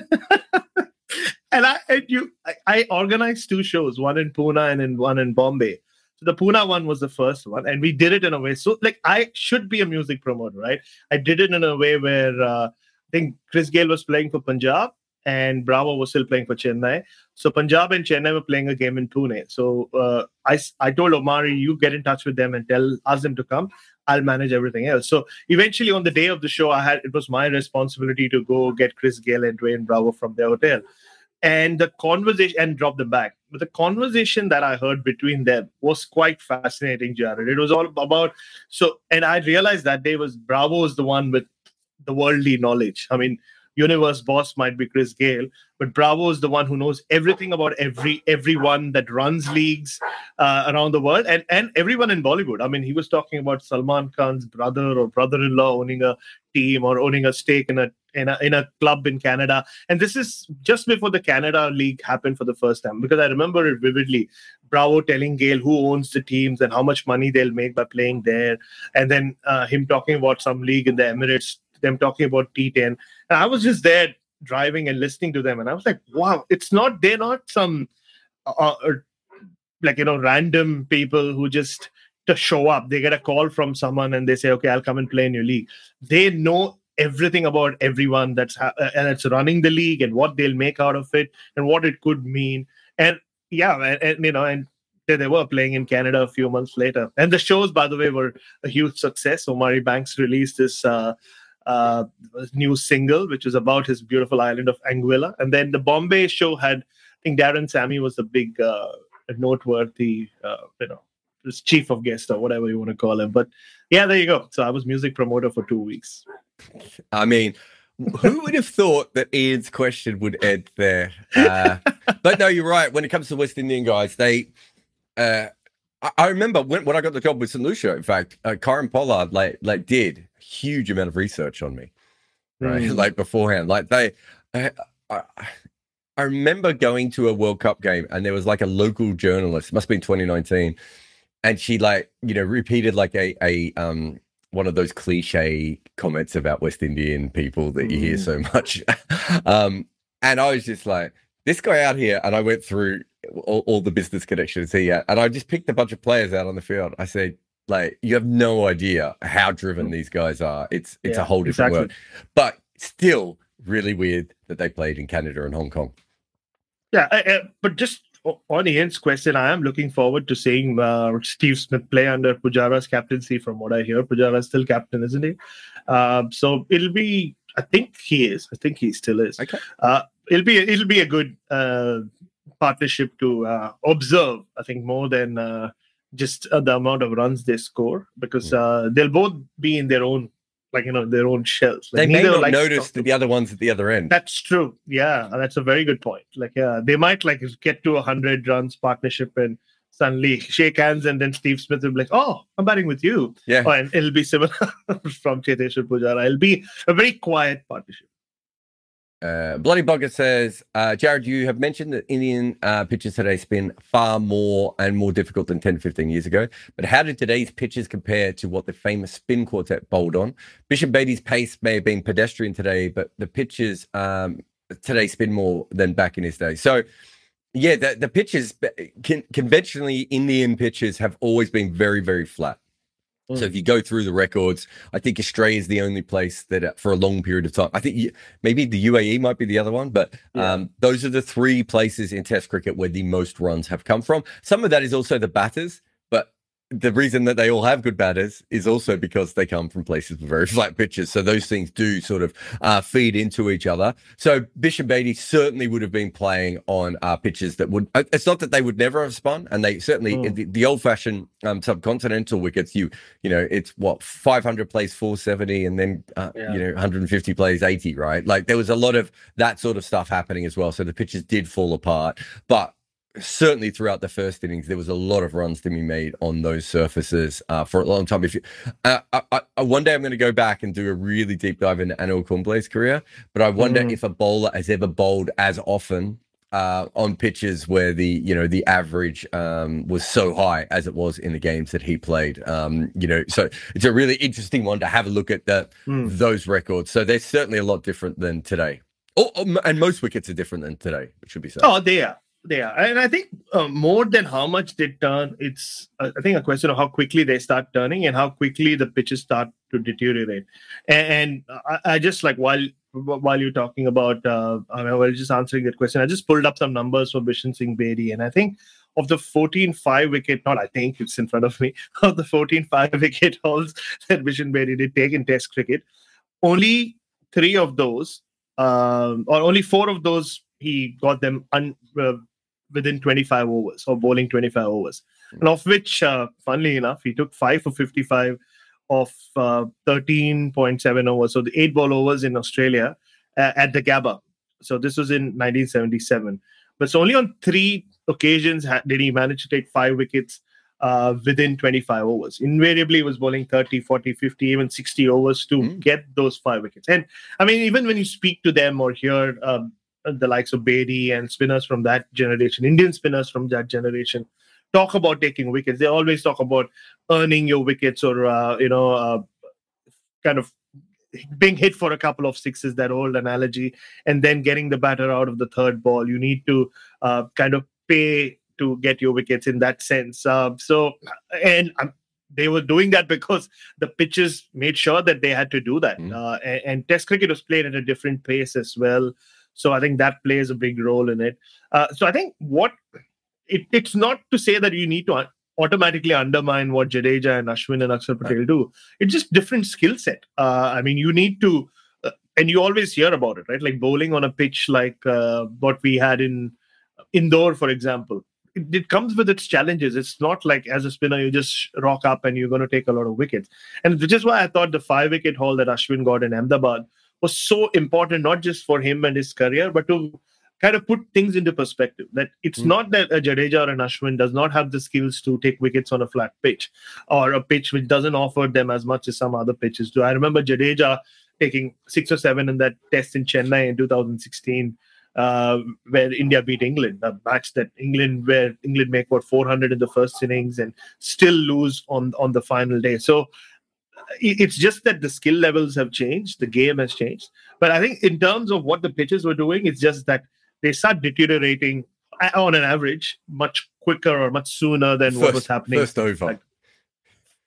and I and you I, I organized two shows, one in Pune and in one in Bombay. So the Pune one was the first one, and we did it in a way. So like I should be a music promoter, right? I did it in a way where uh, I think Chris Gayle was playing for Punjab and Bravo was still playing for Chennai. So Punjab and Chennai were playing a game in Pune. So uh, I I told Omari, you get in touch with them and tell ask them to come. I'll manage everything else. So eventually, on the day of the show, I had it was my responsibility to go get Chris Gayle and Dwayne Bravo from their hotel. And the conversation and drop them back. But the conversation that i heard between them was quite fascinating jarrod. It was all about so and i realized that day was bravo is the one with the worldly knowledge. I mean universe boss might be chris Gayle, but bravo is the one who knows everything about every everyone that runs leagues uh, around the world and and everyone in bollywood i mean he was talking about salman khan's brother or brother-in-law owning a team or owning a stake in a in a in a club in Canada. And this is just before the Canada League happened for the first time because I remember it vividly. Bravo telling Gayle who owns the teams and how much money they'll make by playing there, and then uh, him talking about some league in the Emirates, them talking about T10. And I was just there driving and listening to them, and I was like, wow, it's not they're not some uh, uh like you know random people who just to show up. They get a call from someone and they say, "Okay, I'll come and play in your league." They know everything about everyone that's ha- uh, that's running the league and what they'll make out of it and what it could mean. And yeah, and, and you know, and they were playing in Canada a few months later. And the shows, by the way, were a huge success. Omari Banks released this uh, uh, new single, which was about his beautiful island of Anguilla. And then the Bombay show had, I think Darren Sammy was the big uh, noteworthy, uh, you know, chief of guest or whatever you want to call him. But yeah, there you go. So I was music promoter for two weeks. I mean, who would have thought that Ian's question would end there? Uh, but no, you're right. When it comes to West Indian guys, they. Uh, I, I remember when, when I got the job with St. Lucia. In fact, uh, Kieron Pollard like like did a huge amount of research on me, right? Mm. like beforehand, like they. I, I, I remember going to a World Cup game and there was like a local journalist, must have been 2019, and she like you know repeated like a a um one of those cliche comments about West Indian people that you hear mm. so much. um, and I was just like, this guy out here, and I went through all, all, the business connections he had, and I just picked a bunch of players out on the field. I said, like, you have no idea how driven these guys are. It's it's yeah, a whole different exactly. world, but still really weird that they played in Canada and Hong Kong. Yeah, uh, but just on Ian's question, I am looking forward to seeing uh, Steve Smith play under Pujara's captaincy. From what I hear, Pujara is still captain, isn't he? Uh, so it'll be. I think he is. I think he still is. Okay. Uh, it'll be. It'll be a good uh, partnership to uh, observe. I think more than uh, just the amount of runs they score, because hmm. they'll both be in their own like you know their own shells. Like, they may not notice the other ones at the other end. That's true. Yeah, that's a very good point. Like yeah, they might like get to a hundred runs partnership and suddenly shake hands and then Steve Smith will be like, "Oh, I'm batting with you." Yeah, oh, and it'll be similar from Cheteshwar Pujara. It'll be a very quiet partnership. Uh, Bloody Bugger says, uh, Jarrod, you have mentioned that Indian uh, pitches today spin far more and more difficult than 10, 15 years ago. But how did today's pitches compare to what the famous spin quartet bowled on? Bishan Bedi's pace may have been pedestrian today, but the pitches um, today spin more than back in his day. So, yeah, the, the pitches, con- conventionally, Indian pitches have always been very, very flat. So if mm. you go through the records, I think Australia is the only place that uh, for a long period of time. I think maybe the UAE might be the other one, but yeah. um, those are the three places in Test cricket where the most runs have come from. Some of that is also the batters, the reason that they all have good batters is also because they come from places with very flat pitches. So those things do sort of uh, feed into each other. So Bishan Bedi certainly would have been playing on uh, pitches that would. uh, It's not that they would never have spun, and they certainly Mm. the, the old fashioned um, subcontinental wickets. You you know it's what 500 plays 470, and then uh, Yeah. you know 150 plays 80. Right, like there was a lot of that sort of stuff happening as well. So the pitches did fall apart, but certainly throughout the first innings, there was a lot of runs to be made on those surfaces uh, for a long time. If you, uh, I, I, one day I'm going to go back and do a really deep dive into Anil Kumble's career, but I wonder Mhm. if a bowler has ever bowled as often uh, on pitches where the you know the average um, was so high as it was in the games that he played. Um, you know, so it's a really interesting one to have a look at the Hmm. those records. So they're certainly a lot different than today. Oh, oh, and most wickets are different than today, it should be said. Oh, they are. They are. And I think uh, more than how much they turn, it's, uh, I think, a question of how quickly they start turning and how quickly the pitches start to deteriorate. And, and I, I just like, while while you're talking about, uh, I mean, I was just answering that question, I just pulled up some numbers for Bishan Singh Bedi. And I think of the 14 five wicket, not I think it's in front of me, of the 14 five wicket hauls that Bishan Bedi did take in Test cricket, only three of those, um, or only four of those, he got them un, uh, within 25 overs or bowling 25 overs, and of which, uh, funnily enough, he took five for 55 of uh, 13.7 overs. So the eight ball overs in Australia uh, at the Gabba. So this was in 1977. But so only on three occasions ha- did he manage to take five wickets uh, within 25 overs. Invariably, he was bowling 30, 40, 50, even 60 overs to Mm. get those five wickets. And I mean, even when you speak to them or hear um, the likes of Bedi and spinners from that generation, Indian spinners from that generation, talk about taking wickets. They always talk about earning your wickets or, uh, you know, uh, kind of being hit for a couple of sixes, that old analogy, and then getting the batter out of the third ball. You need to uh, kind of pay to get your wickets in that sense. Uh, so, and um, they were doing that because the pitches made sure that they had to do that. Mm. Uh, and, and Test cricket was played at a different pace as well. So I think that plays a big role in it. Uh, so I think what it, it's not to say that you need to un- automatically undermine what Jadeja and Ashwin and Akshar Patel do. It's just different skill set. Uh, I mean, you need to, uh, and you always hear about it, right? Like bowling on a pitch like uh, what we had in Indore, for example. It, it comes with its challenges. It's not like as a spinner you just rock up and you're going to take a lot of wickets. And which is why I thought the five wicket haul that Ashwin got in Ahmedabad was so important, not just for him and his career, but to kind of put things into perspective. That it's Hmm. not that a Jadeja or an Ashwin does not have the skills to take wickets on a flat pitch or a pitch which doesn't offer them as much as some other pitches do. I remember Jadeja taking six or seven in that test in Chennai in 2016. Uh, where India beat England, a match that England, where England make what 400 in the first innings and still lose on on the final day. So it's just that the skill levels have changed, the game has changed. But I think in terms of what the pitches were doing, it's just that they start deteriorating uh, on an average much quicker or much sooner than what was happening First over. like-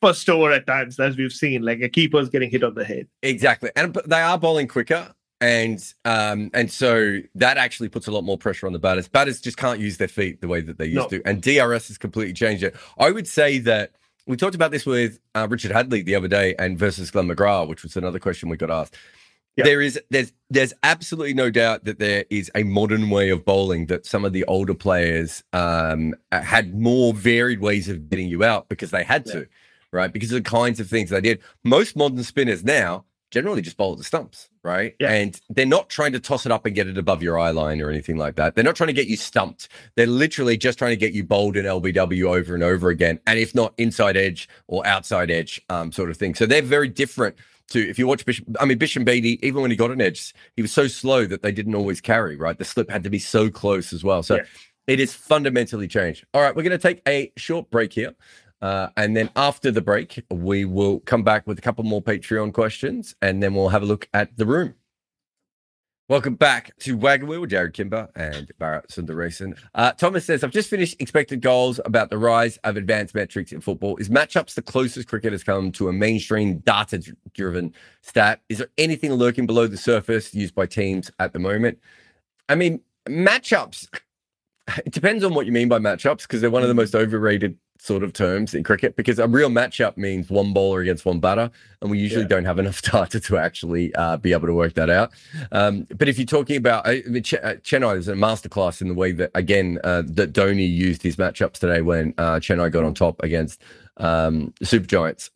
first over at times, as we've seen, like a keeper's getting hit on the head. Exactly, and they are bowling quicker, and um, and so that actually puts a lot more pressure on the batters. Batters just can't use their feet the way that they used No. to, and DRS has completely changed it. I would say that we talked about this with uh, Richard Hadlee the other day, and versus Glenn McGrath, which was another question we got asked. Yeah. There is there's there's absolutely no doubt that there is a modern way of bowling that some of the older players um, had more varied ways of getting you out because they had to, right? Because of the kinds of things they did. Most modern spinners now generally just bowl the stumps, right? Yeah. And they're not trying to toss it up and get it above your eye line or anything like that. They're not trying to get you stumped. They're literally just trying to get you bowled in LBW over and over again. And if not inside edge or outside edge, um, sort of thing. So they're very different to if you watch Bishan, I mean Bishan Bedi, even when he got an edge, he was so slow that they didn't always carry, right? The slip had to be so close as well. So Yeah. it is fundamentally changed. All right, we're going to take a short break here. Uh, and then after the break, we will come back with a couple more Patreon questions and then we'll have a look at the room. Welcome back to Wagon Wheel with Jarrod Kimber and Bharat Sundaresan. Uh, Thomas says, I've just finished expected goals about the rise of advanced metrics in football. Is matchups the closest cricket has come to a mainstream data driven stat? Is there anything lurking below the surface used by teams at the moment? I mean, matchups, it depends on what you mean by matchups because they're one of the most overrated sort of terms in cricket because a real matchup means one bowler against one batter, and we usually Yeah. don't have enough data to actually uh, be able to work that out. Um, but if you're talking about, I mean, Ch- uh, Chennai is a masterclass in the way that, again, uh, that Dhoni used his matchups today when uh, Chennai got on top against um, Super Giants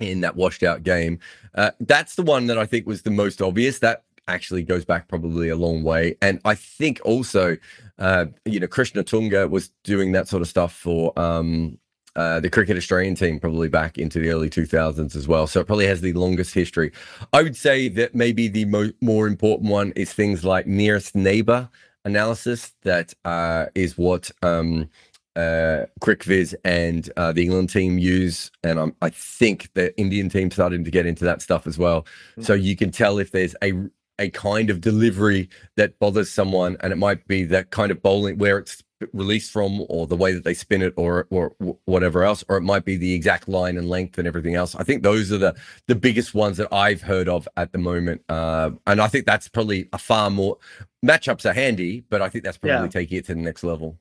in that washed out game. Uh, that's the one that I think was the most obvious. That actually goes back probably a long way. And I think also, uh, you know, Krishna Tunga was doing that sort of stuff for um, uh, the Cricket Australian team probably back into the early 2000s as well. So it probably has the longest history. I would say that maybe the mo- more important one is things like nearest neighbor analysis. That uh, is what. Um, uh, CricViz and uh, the England team use, and um, I think the Indian team starting to get into that stuff as well. So you can tell if there's a a kind of delivery that bothers someone, and it might be that kind of bowling where it's released from, or the way that they spin it, or or whatever else, or it might be the exact line and length and everything else. I think those are the the biggest ones that I've heard of at the moment, uh, and I think that's probably a far more matchups are handy, but I think that's probably Yeah. taking it to the next level.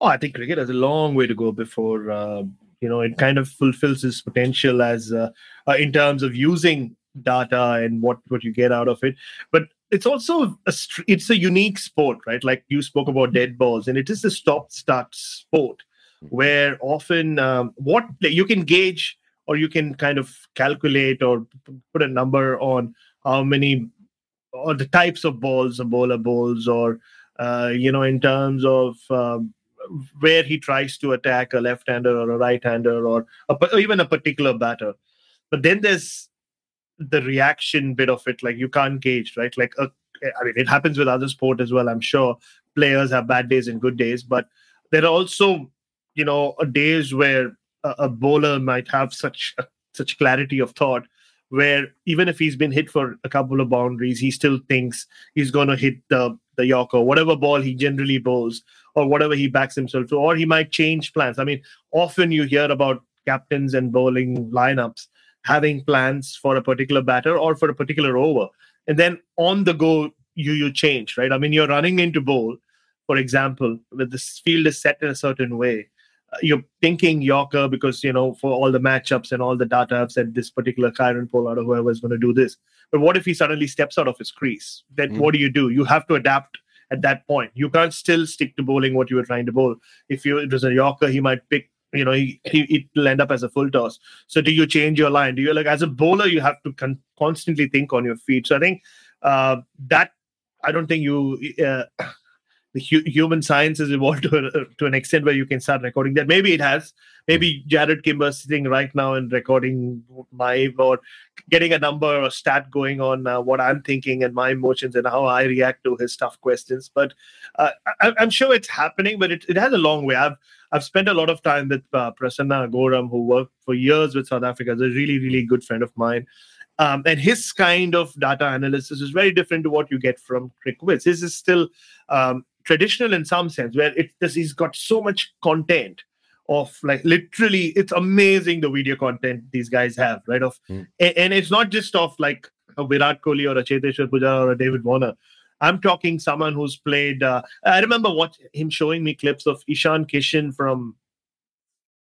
Oh, I think cricket has a long way to go before uh, you know it kind of fulfills its potential as uh, uh, in terms of using data and what what you get out of it. But it's also a it's a unique sport, right? Like you spoke about dead balls, and it is a stop start sport where often um, what you can gauge or you can kind of calculate or put a number on how many or the types of balls a bowler bowls or uh, you know in terms of um, where he tries to attack a left-hander or a right-hander or, a, or even a particular batter but then there's the reaction bit of it like you can't gauge right? Like uh, i mean it happens with other sport as well i'm sure. Players have bad days and good days but there are also you know days where a, a bowler might have such such clarity of thought where even if he's been hit for a couple of boundaries he still thinks he's going to hit the the yorker whatever ball he generally bowls or whatever he backs himself to or he might change plans. I mean often you hear about captains and bowling lineups having plans for a particular batter or for a particular over. And then on the go you you change right? I mean you're running into bowl for example with this field is set in a certain way. Uh, you're thinking yorker because you know for all the matchups and all the data have said this particular Kieron Pollard or whoever is going to do this. But what if he suddenly steps out of his crease? Then Mm. what do you do? You have to adapt at that point. You can't still stick to bowling what you were trying to bowl. If you it was a yorker he might pick you know he, he it'll end up as a full toss. So do you change your line? Do you like as a bowler you have to con- constantly think on your feet. So i think uh, that i don't think you uh, the hu- human science has evolved to, a, to an extent where you can start recording that maybe it has maybe jarrod kimber sitting right now and recording my or getting a number or stat going on uh, what i'm thinking and my emotions and how i react to his tough questions but uh, I, i'm sure it's happening but it, it has a long way i've I've spent a lot of time with uh, Prasanna Agoram, who worked for years with South Africa. Is a really, really good friend of mine. Um, and his kind of data analysis is very different to what you get from CricViz. His is still um, traditional in some sense, where it this, he's got so much content of like literally, it's amazing the video content these guys have, right? Of Mm. a- and, it's not just of like a Virat Kohli or a Cheteshwar Pujara or a David Warner. I'm talking someone who's played. Uh, I remember what him showing me clips of Ishan Kishan from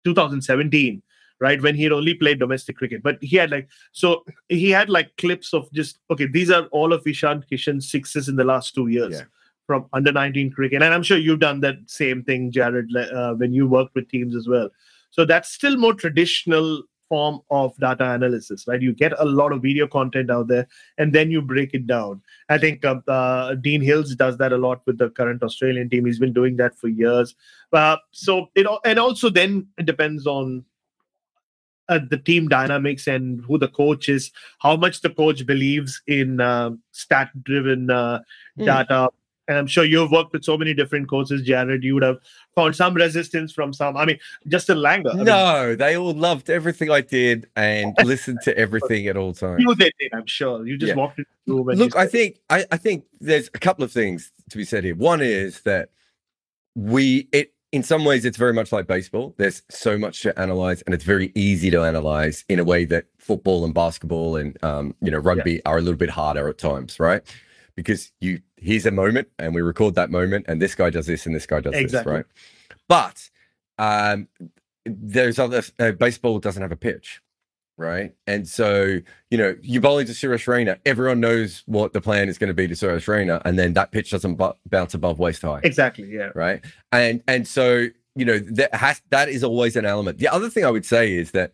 2017, right when he had only played domestic cricket. But he had like so he had like clips of just okay. These are all of Ishan Kishan's sixes in the last two years Yeah. From under 19 cricket, and I'm sure you've done that same thing, Jarrod, uh, when you worked with teams as well. So that's still more traditional form of data analysis, right? You get a lot of video content out there, and then you break it down. I think uh, uh, Dene Hills does that a lot with the current Australian team. He's been doing that for years. Uh, so it and also then it depends on uh, the team dynamics and who the coach is, how much the coach believes in uh, stat-driven uh, Hmm. data. And I'm sure you've worked with so many different coaches, Jarrod. You would have found some resistance from some. I mean, Justin Langer. I mean, No, they all loved everything I did and listened to everything at all times. you they did, I'm sure. You just Yeah. walked into the Look, I think I, I think there's a couple of things to be said here. One is that we it in some ways it's very much like baseball. There's so much to analyze, and it's very easy to analyze in a way that football and basketball and um, you know rugby are a little bit harder at times, right? Because you here's a moment and we record that moment, and this guy does this and this guy does Exactly. this, right? But um, there's other uh, baseball doesn't have a pitch, right? And so you know you bowling to Suresh Raina, everyone knows what the plan is going to be to Suresh Raina, and then that pitch doesn't bu- bounce above waist high, Exactly. Yeah. right? And and so you know that has that is always an element. The other thing I would say is that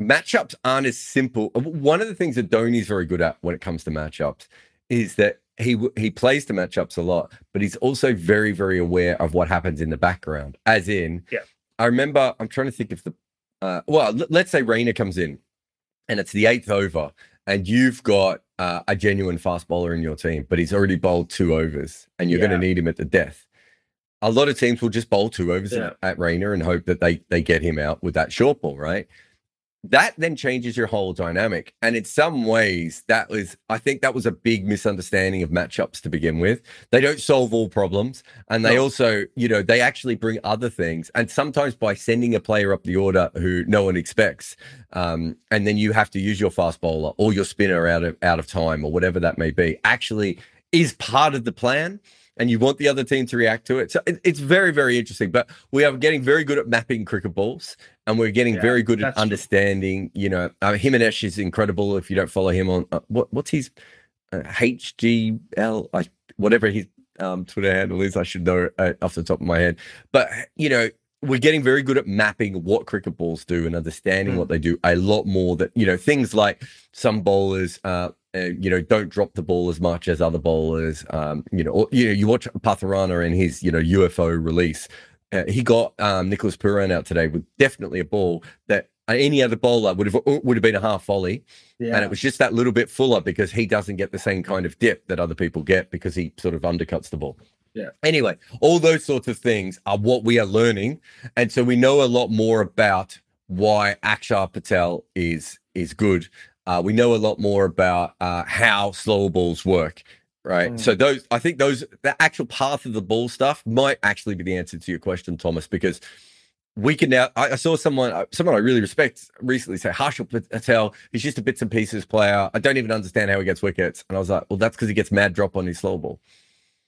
matchups aren't as simple. One of the things that Dhoni's very good at when it comes to matchups is that he he plays the matchups a lot, but he's also very very aware of what happens in the background. As in, Yeah. I remember I'm trying to think if the uh, well, l- let's say Raina comes in, and it's the eighth over, and you've got uh, a genuine fast bowler in your team, but he's already bowled two overs, and you're going to need him at the death. A lot of teams will just bowl two overs Yeah. at Raina and hope that they they get him out with that short ball, right? That then changes your whole dynamic, and in some ways, that was I think that was a big misunderstanding of matchups to begin with. They don't solve all problems, and they No. also, you know, they actually bring other things. And sometimes by sending a player up the order who no one expects, um, and then you have to use your fast bowler or your spinner out of out of time or whatever that may be, actually is part of the plan. And you want the other team to react to it. So it, it's very, very interesting. But we are getting very good at mapping cricket balls, and we're getting Yeah, very good at that's true. understanding. You know, uh, Jimenez is incredible. If you don't follow him on uh, what what's his uh, HGL, I, whatever his um, Twitter handle is, I should know uh, off the top of my head. But you know, we're getting very good at mapping what cricket balls do and understanding Mm. what they do a lot more. That you know, things like some bowlers, uh, uh, you know, don't drop the ball as much as other bowlers. Um, you know, or, you know, you watch Pathirana and his you know UFO release. Uh, he got um, Nicholas Pooran out today with definitely a ball that any other bowler would have would have been a half volley Yeah. and it was just that little bit fuller because he doesn't get the same kind of dip that other people get because he sort of undercuts the ball. Yeah. Anyway, all those sorts of things are what we are learning, and so we know a lot more about why Akshar Patel is is good. Uh, we know a lot more about uh, how slower balls work. Right. Mm. So those, I think those, the actual path of the ball stuff might actually be the answer to your question, Thomas, because we can now. I, I saw someone, uh, someone I really respect recently say Harshal Patel. He's just a bits and pieces player. I don't even understand how he gets wickets. And I was like, well, that's because he gets mad drop on his slow ball,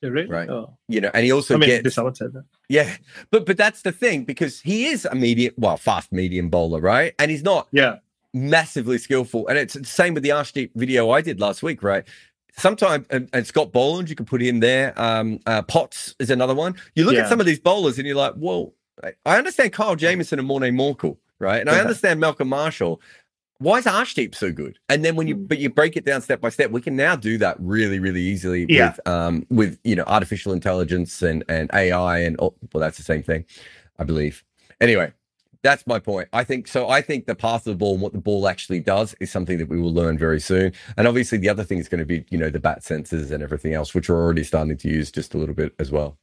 Yeah, really? Right. Oh. you know. And he also I mean, gets, someone said that. yeah. But but that's the thing because he is a medium, well, fast medium bowler, right? And he's not Yeah. Massively skillful. And it's the same with the Arshdeep video I did last week, right? Sometimes, and, and Scott Boland, you can put in there. Um, uh, Potts is another one. You look Yeah. at some of these bowlers and you're like, well, I- understand Kyle Jamieson and Morne Morkel, right? And I understand Malcolm Marshall. Why is Arshdeep so good? And then when you, but you break it down step by step, we can now do that really, really easily Yeah. with, um, with you know, artificial intelligence and and AI and oh, well, that's the same thing, I believe. Anyway, that's my point. I think so. I think the path of the ball and what the ball actually does is something that we will learn very soon. And obviously, the other thing is going to be, you know, the bat sensors and everything else, which we're already starting to use just a little bit as well.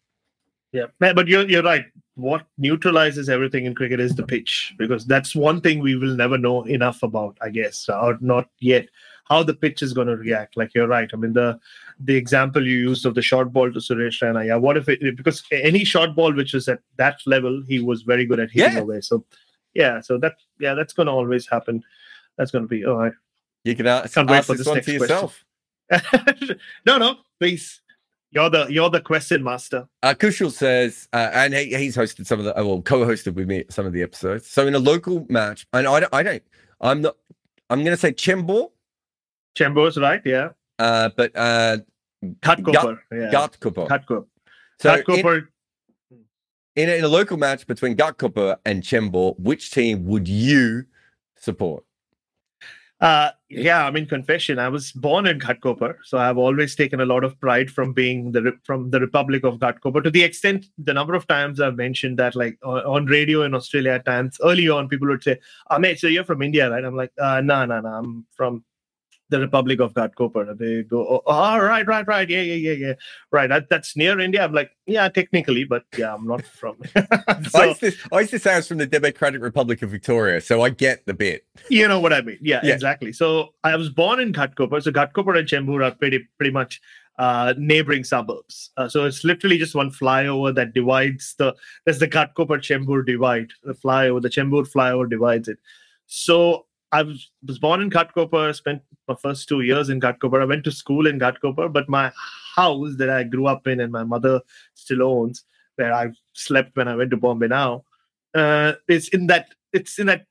Yeah, but you're you're right. What neutralizes everything in cricket is the pitch, because that's one thing we will never know enough about, I guess, or not yet. How the pitch is going to react. Like you're right. I mean, the the example you used of the short ball to Suresh Raina. Yeah, what if it because any short ball which was at that level, he was very good at hitting Yeah. away. So, yeah, so that yeah, that's going to always happen. That's going to be all right. You can ask, Can't wait ask for this this one next to question. yourself. no, no, please. You're the you're the question master. Uh, Kushal says, uh, and he, he's hosted some of the, well, co-hosted with me some of the episodes. So in a local match, and I don't, I don't, I'm not, I'm going to say Chembur, Chambers, right? Yeah. uh, but uh, Gut- Cooper. Yeah. Gut Cooper. Cut Cooper. So in, in, a, in a local match between Gut Cooper and Chembur, which team would you support? Uh, yeah, I mean, confession. I was born in Ghatkopar, so I've always taken a lot of pride from being the from the Republic of Ghatkopar. To the extent, the number of times I've mentioned that, like on, on radio in Australia, at times early on, people would say, "Ah, mate, so you're from India, right?" I'm like, uh, "No, no, no, I'm from the Republic of Ghatkopar." They go, "Oh, oh, right, right, right, yeah, yeah, yeah, yeah, right. That, that's near India." I'm like, "Yeah, technically, but yeah, I'm not from." I, so, used to, I used to say I was from the Democratic Republic of Victoria, so I get the bit. you know what I mean? Yeah, Yeah. exactly. So I was born in Ghatkopar. So Ghatkopar and Chembur are pretty pretty much uh, neighboring suburbs. Uh, so it's literally just one flyover that divides the. There's the Ghatkopar Chembur divide. The flyover, the Chembur flyover divides it. So I was, was born in Ghatkopar. Spent my first two years in Ghatkopar. I went to school in Ghatkopar, but my house that I grew up in and my mother still owns, where I slept when I went to Bombay now. uh, is in that it's in that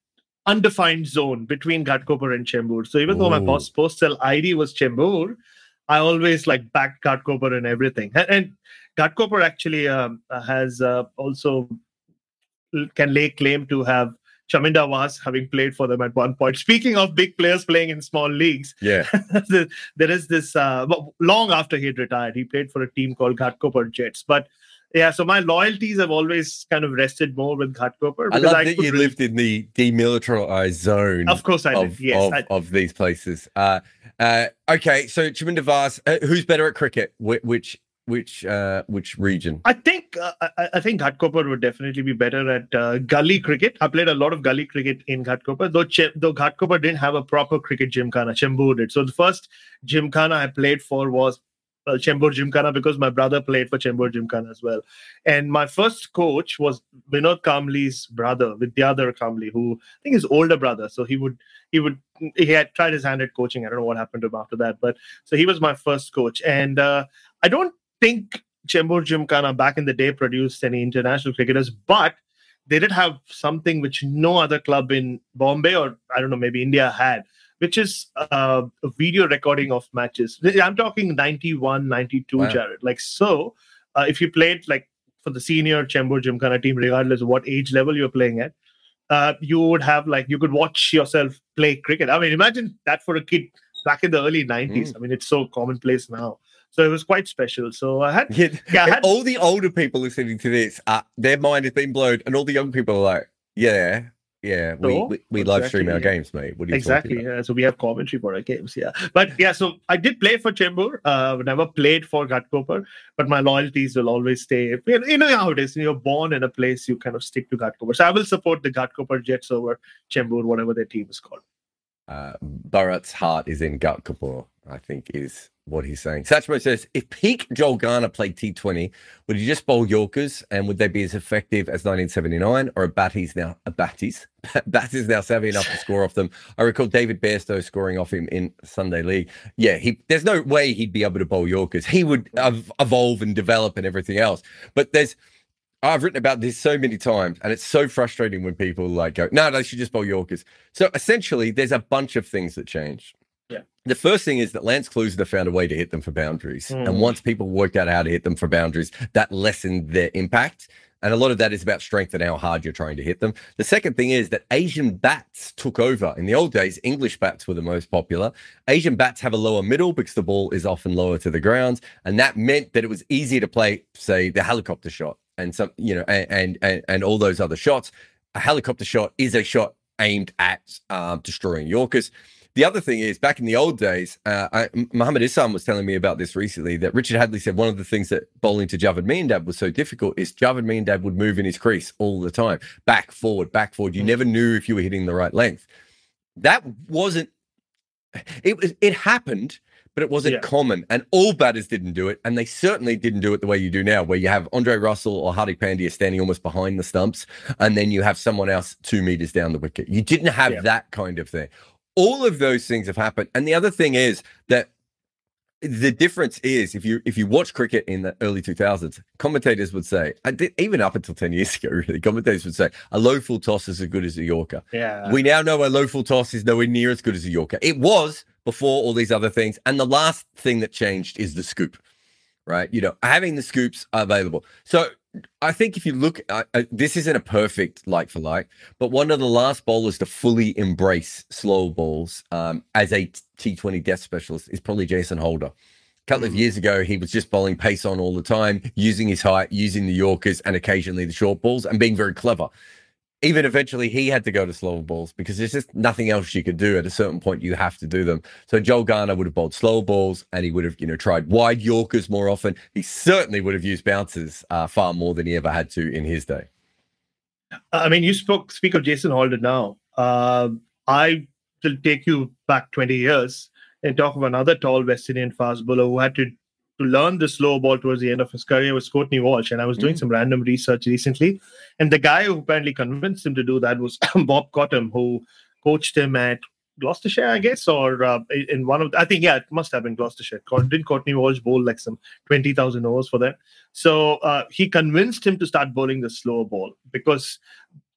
undefined zone between Ghatkopar and Chembur. So even though my Ooh. boss postal ID was Chembur, I always like backed Ghatkopar and everything. And, and Ghatkopar actually um, has uh, also can lay claim to have Chaminda Vaas having played for them at one point. Speaking of big players playing in small leagues, Yeah. there is this uh, long after he had retired, he played for a team called Ghatkopar Jets. But yeah, so my loyalties have always kind of rested more with Ghatkopar. I because love that could you lived in the demilitarized zone. Of course, I of, did. Yes, of, I- of these places. Uh, uh, okay, so Chaminda Vaas, uh, who's better at cricket? Which which which, uh, which region? I think uh, I, think Ghatkopar would definitely be better at uh, gully cricket. I played a lot of gully cricket in Ghatkopar, though Ch- though Ghatkopar didn't have a proper cricket gymkhana. Chembur did. So the first gymkhana I played for was uh, Chembur Gymkhana because my brother played for Chembur Gymkhana as well. And my first coach was Vinod Kambli's brother, Vidyadhar Kambli, who I think is older brother. So he would he would he had tried his hand at coaching. I don't know what happened to him after that, but so he was my first coach. And uh, I don't think Chembur Gymkhana back in the day produced any international cricketers, but they did have something which no other club in Bombay or I don't know, maybe India had, which is uh, a video recording of matches. I'm talking 91, 92, Wow. Jarrod. Like, so uh, if you played like for the senior Chembur Gymkhana team, regardless of what age level you're playing at, uh, you would have like, you could watch yourself play cricket. I mean, imagine that for a kid back in the early 90s. I mean, it's so commonplace now. So it was quite special. So I had Yeah, Yeah, I had- all the older people listening to this, uh, their mind has been blown, and all the young people are like, "Yeah, yeah, we No, we, we live stream our yeah. games, mate. What are you exactly about?" yeah. so we have commentary for our games yeah but yeah so i did play for chembur uh never played for Ghatkopar, but my loyalties will always stay you know, you know how it is you're born in a place you kind of stick to Ghatkopar. so i will support the Ghatkopar jets over chembur whatever their team is called Uh, Bharat's heart is in Gut Kapoor, I think is what he's saying. Satchmo says, if peak Joel Garner played T20, would he just bowl Yorkers and would they be as effective as 1979 or a Batty's now, a Batty's? Batty's now savvy enough to score off them. I recall David Bairstow scoring off him in Sunday League. Yeah, he there's no way he'd be able to bowl Yorkers. He would ev- evolve and develop and everything else. But there's I've written about this so many times, and it's so frustrating when people like go, "No, they should just bowl Yorkers." So essentially, there's a bunch of things that changed. Yeah. The first thing is that Lance Klusener found a way to hit them for boundaries, Mm. and once people worked out how to hit them for boundaries, that lessened their impact. And a lot of that is about strength and how hard you're trying to hit them. The second thing is that Asian bats took over. In the old days, English bats were the most popular. Asian bats have a lower middle because the ball is often lower to the ground, and that meant that it was easier to play, say, the helicopter shot and some, you know, and and and, all those other shots. A helicopter shot is a shot aimed at um, destroying Yorkers. The other thing is, back in the old days, uh, I, Muhammad Isam was telling me about this recently. That Richard Hadlee said one of the things that bowling to Javed Miandad was so difficult is Javed Miandad would move in his crease all the time, back, forward, back, forward. You never knew if you were hitting the right length. That wasn't. It was. It happened, but it wasn't Yeah. common, and all batters didn't do it, and they certainly didn't do it the way you do now, where you have Andre Russell or Hardik Pandya standing almost behind the stumps, and then you have someone else two meters down the wicket. You didn't have Yeah. that kind of thing. All of those things have happened, and the other thing is that the difference is if you if you watch cricket in the early 2000s commentators would say I did, even up until 10 years ago really commentators would say a low full toss is as good as a yorker yeah we now know a low full toss is nowhere near as good as a Yorker. It was before all these other things. And the last thing that changed is the scoop, right? You know, having the scoops available. So I think if you look, uh, uh, this isn't a perfect like for like, but one of the last bowlers to fully embrace slow balls um, as a T20 death specialist is probably Jason Holder. A couple of years ago, he was just bowling pace on all the time, using his height, using the Yorkers, and occasionally the short balls, and being very clever even eventually he had to go to slower balls because there's just nothing else you could do. At a certain point you have to do them. So joel garner would have bowled slow balls and he would have you know tried wide yorkers more often. He certainly would have used bounces uh, far more than he ever had to in his day. I mean, you spoke speak of Jason Holder now. Uh, I will take you back 20 years and talk of another tall West Indian fast bowler who had to to learn the slow ball towards the end of his career was Courtney Walsh. And I was doing some random research recently, and the guy who apparently convinced him to do that was Bob Cottam, who coached him at Gloucestershire, I guess, or uh, in one of I think yeah, it must have been Gloucestershire. Didn't Courtney Walsh bowl like some twenty thousand overs for them? So uh, he convinced him to start bowling the slower ball because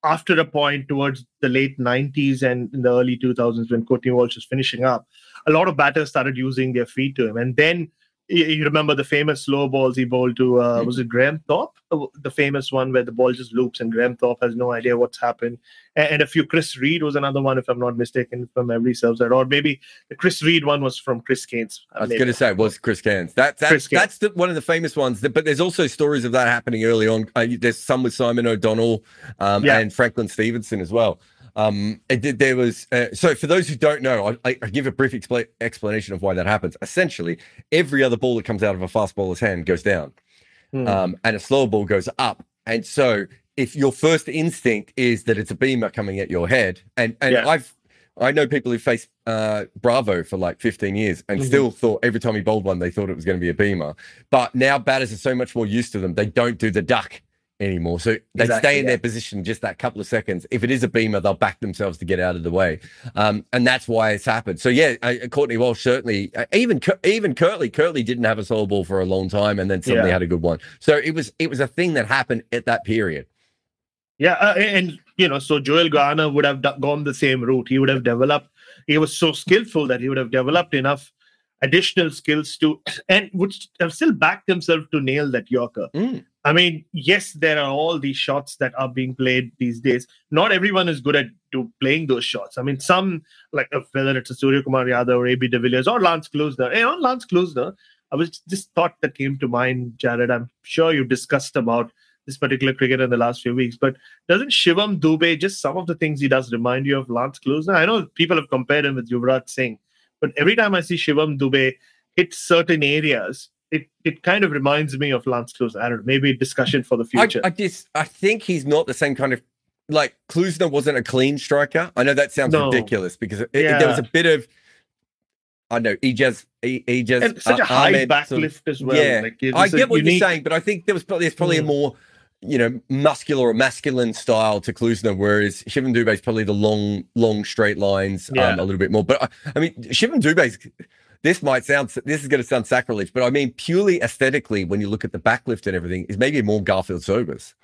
after a point towards the late 90s and in the early 2000s when Courtney Walsh was finishing up, a lot of batters started using their feet to him. And then you remember the famous slow balls he bowled to, uh, was it Graham Thorpe? Uh, The famous one where the ball just loops and Graham Thorpe has no idea what's happened. A- And a few, Chris Read was another one, if I'm not mistaken, from every serves side. Or maybe the Chris Read one was from Chris Cairns. I was going to say it was Chris Cairns. That, that, Chris that's the, one of the famous ones. That, but there's also stories of that happening early on. Uh, there's some with Simon O'Donnell um, Yeah. and Franklyn Stephenson as well. Um, it there was uh, so for those who don't know, I, I, give a brief expla- explanation of why that happens. Essentially, every other ball that comes out of a fast bowler's hand goes down, Hmm. um, and a slow ball goes up. And so, if your first instinct is that it's a beamer coming at your head, and and Yeah. I've I know people who faced uh, Bravo for like 15 years and Mhm. still thought every time he bowled one, they thought it was going to be a beamer. But now batters are so much more used to them, they don't do the duck anymore. So they Exactly, stay in yeah. their position just that couple of seconds. If it is a beamer, they'll back themselves to get out of the way. Um, and that's why it's happened. So yeah, uh, Courtney Walsh certainly, uh, even even Curtly, Curtly didn't have a solo ball for a long time and then suddenly Yeah. had a good one. So it was it was a thing that happened at that period. Yeah, uh, and you know, so Joel Garner would have do- gone the same route. He would have developed. He was so skillful that he would have developed enough additional skills to, and would have still backed himself to nail that Yorker. Mm. I mean, yes, there are all these shots that are being played these days. Not everyone is good at playing those shots. I mean, some like uh, whether it's a Surya Kumar Yadav or AB de Villiers or Lance Klusener. And on Lance Klusener, I was just thought that came to mind, Jarrod. I'm sure you discussed about this particular cricketer in the last few weeks, but doesn't Shivam Dubey just some of the things he does remind you of Lance Klusener? I know people have compared him with Yuvraj Singh, but every time I see Shivam Dubey hit certain areas, it, it kind of reminds me of Lance Klusener. I don't know, maybe a discussion for the future. I just I think he's not the same kind of like Klusener wasn't a clean striker. I know that sounds No. ridiculous because it, it- there was a bit of I know Ejaz E- Ejaz and such a uh, high Ahmed sort of- backlift as well. yeah, Like, I a get what unique- you're saying, but I think there was probably there's probably a Mm. more you know muscular or masculine style to Klusener, whereas Shivam Dubé is probably the long long straight lines Yeah. um, a little bit more. But I, I mean Shivam Dubé's this might sound this is going to sound sacrilege, but I mean purely aesthetically when you look at the backlift and everything is maybe more Garfield Sobers.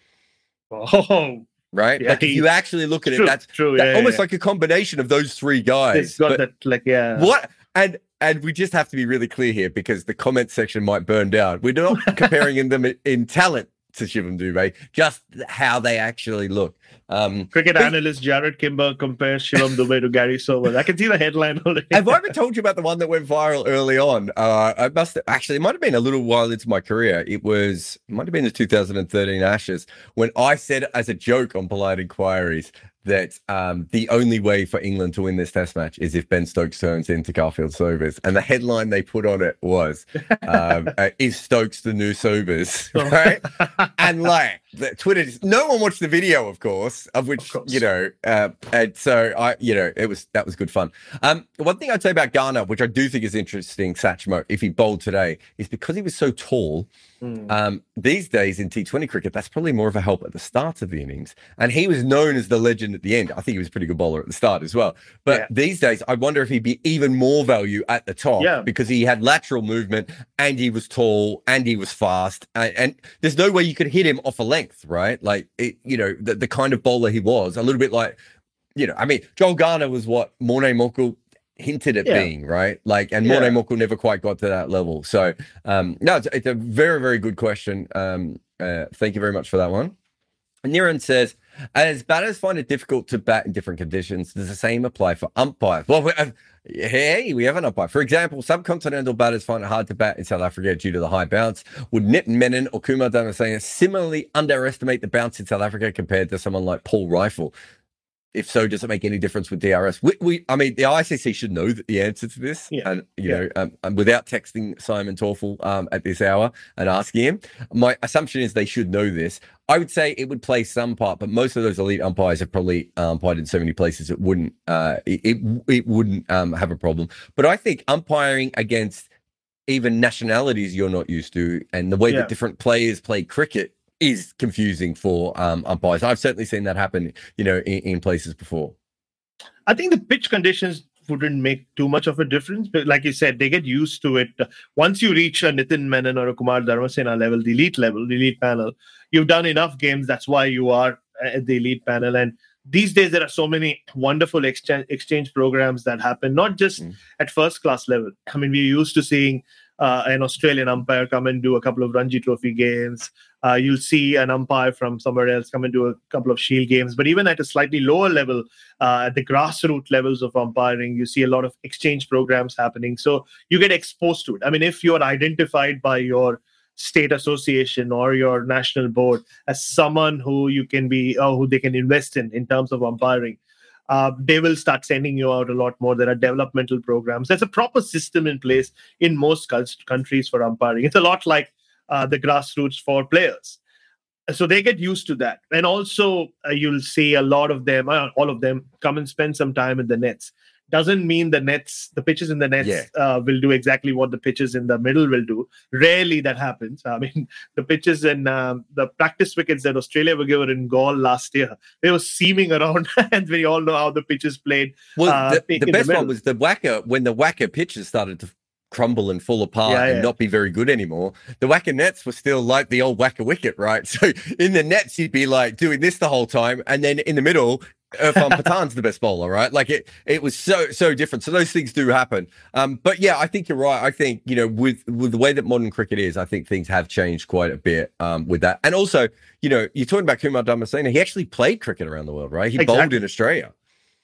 Oh, right? Yeah, like if you actually look at true, it, that's true. that- yeah, almost yeah. like a combination of those three guys. it's got that, like, yeah. what and and we just have to be really clear here because the comment section might burn down. We're not comparing in them in talent to Shivam Dubey, just how they actually look. Um, Cricket analyst Jarrod Kimber compares Shivam Dubey to Gary Sobers. I can see the headline already. have I ever told you about the one that went viral early on? Uh, I must actually, it might have been a little while into my career. It was, it might have been the 2013 Ashes when I said as a joke on Polite Inquiries that um, the only way for England to win this Test match is if Ben Stokes turns into Garfield Sobers, and the headline they put on it was, um, uh, "Is Stokes the new Sobers?" Right? and like the Twitter, just, no one watched the video, of course, of which Of course. you know, uh, and so I, you know, it was that was good fun. Um, one thing I'd say about Garner, which I do think is interesting, Satchmo, if he bowled today, is because he was so tall. Hmm. Um, these days in T20 cricket, that's probably more of a help at the start of the innings. And he was known as the legend at the end. I think he was a pretty good bowler at the start as well. But Yeah. these days, I wonder if he'd be even more value at the top Yeah. because he had lateral movement and he was tall and he was fast. And, and there's no way you could hit him off a length, right? Like, it, you know, the, the kind of bowler he was, a little bit like, you know, I mean, Joel Garner was what Morne Morkel hinted at Yeah. being, right? Like, and Yeah. Morne Morkel never quite got to that level. So, um, no, it's, it's a very, very good question. Um, uh, thank you very much for that one. Niran says, as batters find it difficult to bat in different conditions, does the same apply for umpires? Well, we, uh, hey, we have an umpire. For example, subcontinental batters find it hard to bat in South Africa due to the high bounce. Would Nitin Menon or Kumar Dharmasena similarly underestimate the bounce in South Africa compared to someone like Paul Reiffel? If so, does it make any difference with DRS? We, we I mean, the ICC should know that the answer to this, Yeah. and you Yeah. know, um, um, without texting Simon Taufel um, at this hour and asking him, my assumption is they should know this. I would say it would play some part, but most of those elite umpires have probably um, umpired in so many places it wouldn't uh, it, it it wouldn't um, have a problem. But I think umpiring against even nationalities you're not used to, and the way Yeah. that different players play cricket is confusing for um, umpires. I've certainly seen that happen, you know, in, in places before. I think the pitch conditions wouldn't make too much of a difference. But like you said, they get used to it. Once you reach a Nitin Menon or a Kumar Dharmasena level, the elite level, the elite panel, you've done enough games. That's why you are at the elite panel. And these days, there are so many wonderful exchange, exchange programs that happen, not just mm. at first class level. I mean, we're used to seeing uh, an Australian umpire come and do a couple of Ranji Trophy games. Uh, you'll see an umpire from somewhere else come and do a couple of Shield games. But even at a slightly lower level, uh, at the grassroots levels of umpiring, you see a lot of exchange programs happening. So you get exposed to it. I mean, if you're identified by your state association or your national board as someone who you can be or who they can invest in in terms of umpiring uh, they will start sending you out a lot more. There are developmental programs. There's a proper system in place in most countries for umpiring. It's a lot like uh, the grassroots for players. So they get used to that. And also, uh, you'll see a lot of them, uh, all of them, come and spend some time in the nets doesn't mean the nets, the pitches in the nets yeah. uh, will do exactly what the pitches in the middle will do. Rarely that happens. I mean, the pitches in um, the practice wickets that Australia were given in Galle last year, they were seaming around, and we all know how the pitches played. Well, uh, the, the best the one was the WACA when the WACA pitches started to crumble and fall apart yeah, yeah. and not be very good anymore. The WACA nets were still like the old WACA wicket, right? So in the nets, you'd be like doing this the whole time, and then in the middle, Irfan Pathan's the best bowler, right? Like it, it was so so different. So those things do happen. Um, but yeah, I think you're right. I think you know with with the way that modern cricket is, I think things have changed quite a bit um, with that. And also, you know, you're talking about Kumar Dharmasena. He actually played cricket around the world, right? He exactly. bowled in Australia.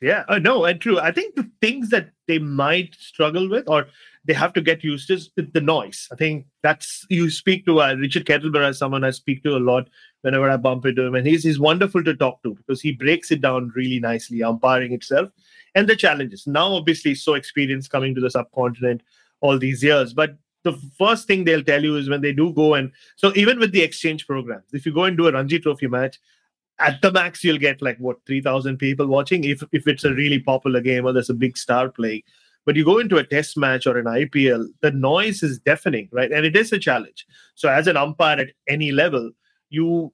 Yeah, uh, no, and true. I think the things that they might struggle with, or they have to get used to the noise. I think that's you speak to uh, Richard Kettleborough as someone I speak to a lot whenever I bump into him, and he's he's wonderful to talk to because he breaks it down really nicely, umpiring itself and the challenges. Now, obviously, so experienced coming to the subcontinent all these years, but the first thing they'll tell you is when they do go and so even with the exchange programs, if you go and do a Ranji Trophy match, at the max you'll get like what 3000 people watching if if it's a really popular game or there's a big star playing but you go into a test match or an IPL, the noise is deafening, right? And it is a challenge. So as an umpire at any level, you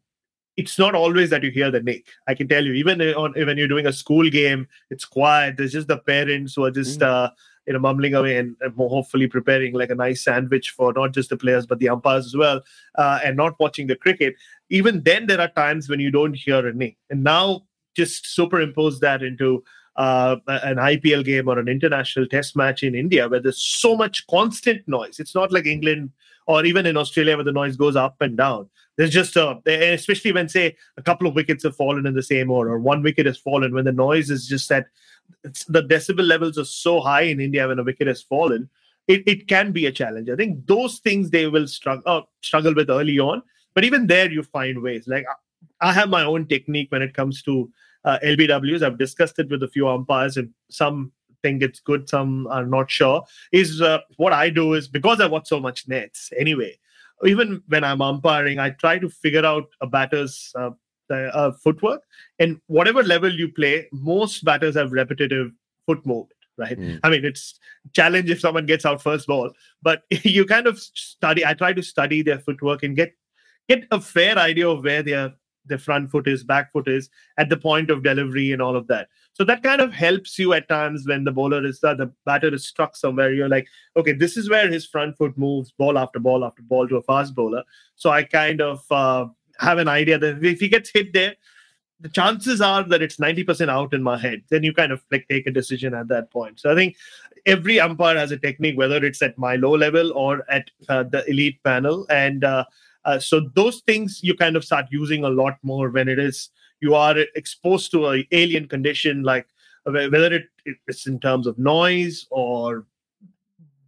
it's not always that you hear the nick. I can tell you, even on, when you're doing a school game, it's quiet. There's just the parents who are just mm. uh, you know mumbling away and, and, hopefully preparing like a nice sandwich for not just the players but the umpires as well, uh, and not watching the cricket. Even then, there are times when you don't hear a nick. And now, just superimpose that into uh, an IPL game or an international test match in India where there's so much constant noise. It's not like England or even in Australia where the noise goes up and down. There's just a, especially when say a couple of wickets have fallen in the same order, or one wicket has fallen, when the noise is just that the decibel levels are so high in India when a wicket has fallen, it, it can be a challenge. I think those things they will struggle uh, struggle with early on, but even there you find ways. Like I have my own technique when it comes to uh, LBWs. I've discussed it with a few umpires, and some think it's good, some are not sure. Is uh, what I do is because I watch so much nets anyway. Even when I'm umpiring, I try to figure out a batter's uh, uh, footwork, and whatever level you play, most batters have repetitive foot movement right? Mm. I mean, it's challenge if someone gets out first ball, but you kind of study. I try to study their footwork and get get a fair idea of where their the front foot is, back foot is at the point of delivery and all of that. So that kind of helps you at times when the bowler is uh, the batter is struck somewhere. You're like, okay, this is where his front foot moves ball after ball after ball to a fast bowler. So I kind of uh, have an idea that if he gets hit there, the chances are that it's 90% out in my head. Then you kind of like take a decision at that point. So I think every umpire has a technique, whether it's at my low level or at uh, the elite panel. And uh, so those things you kind of start using a lot more when it is you are exposed to a alien condition, like whether it, it's in terms of noise or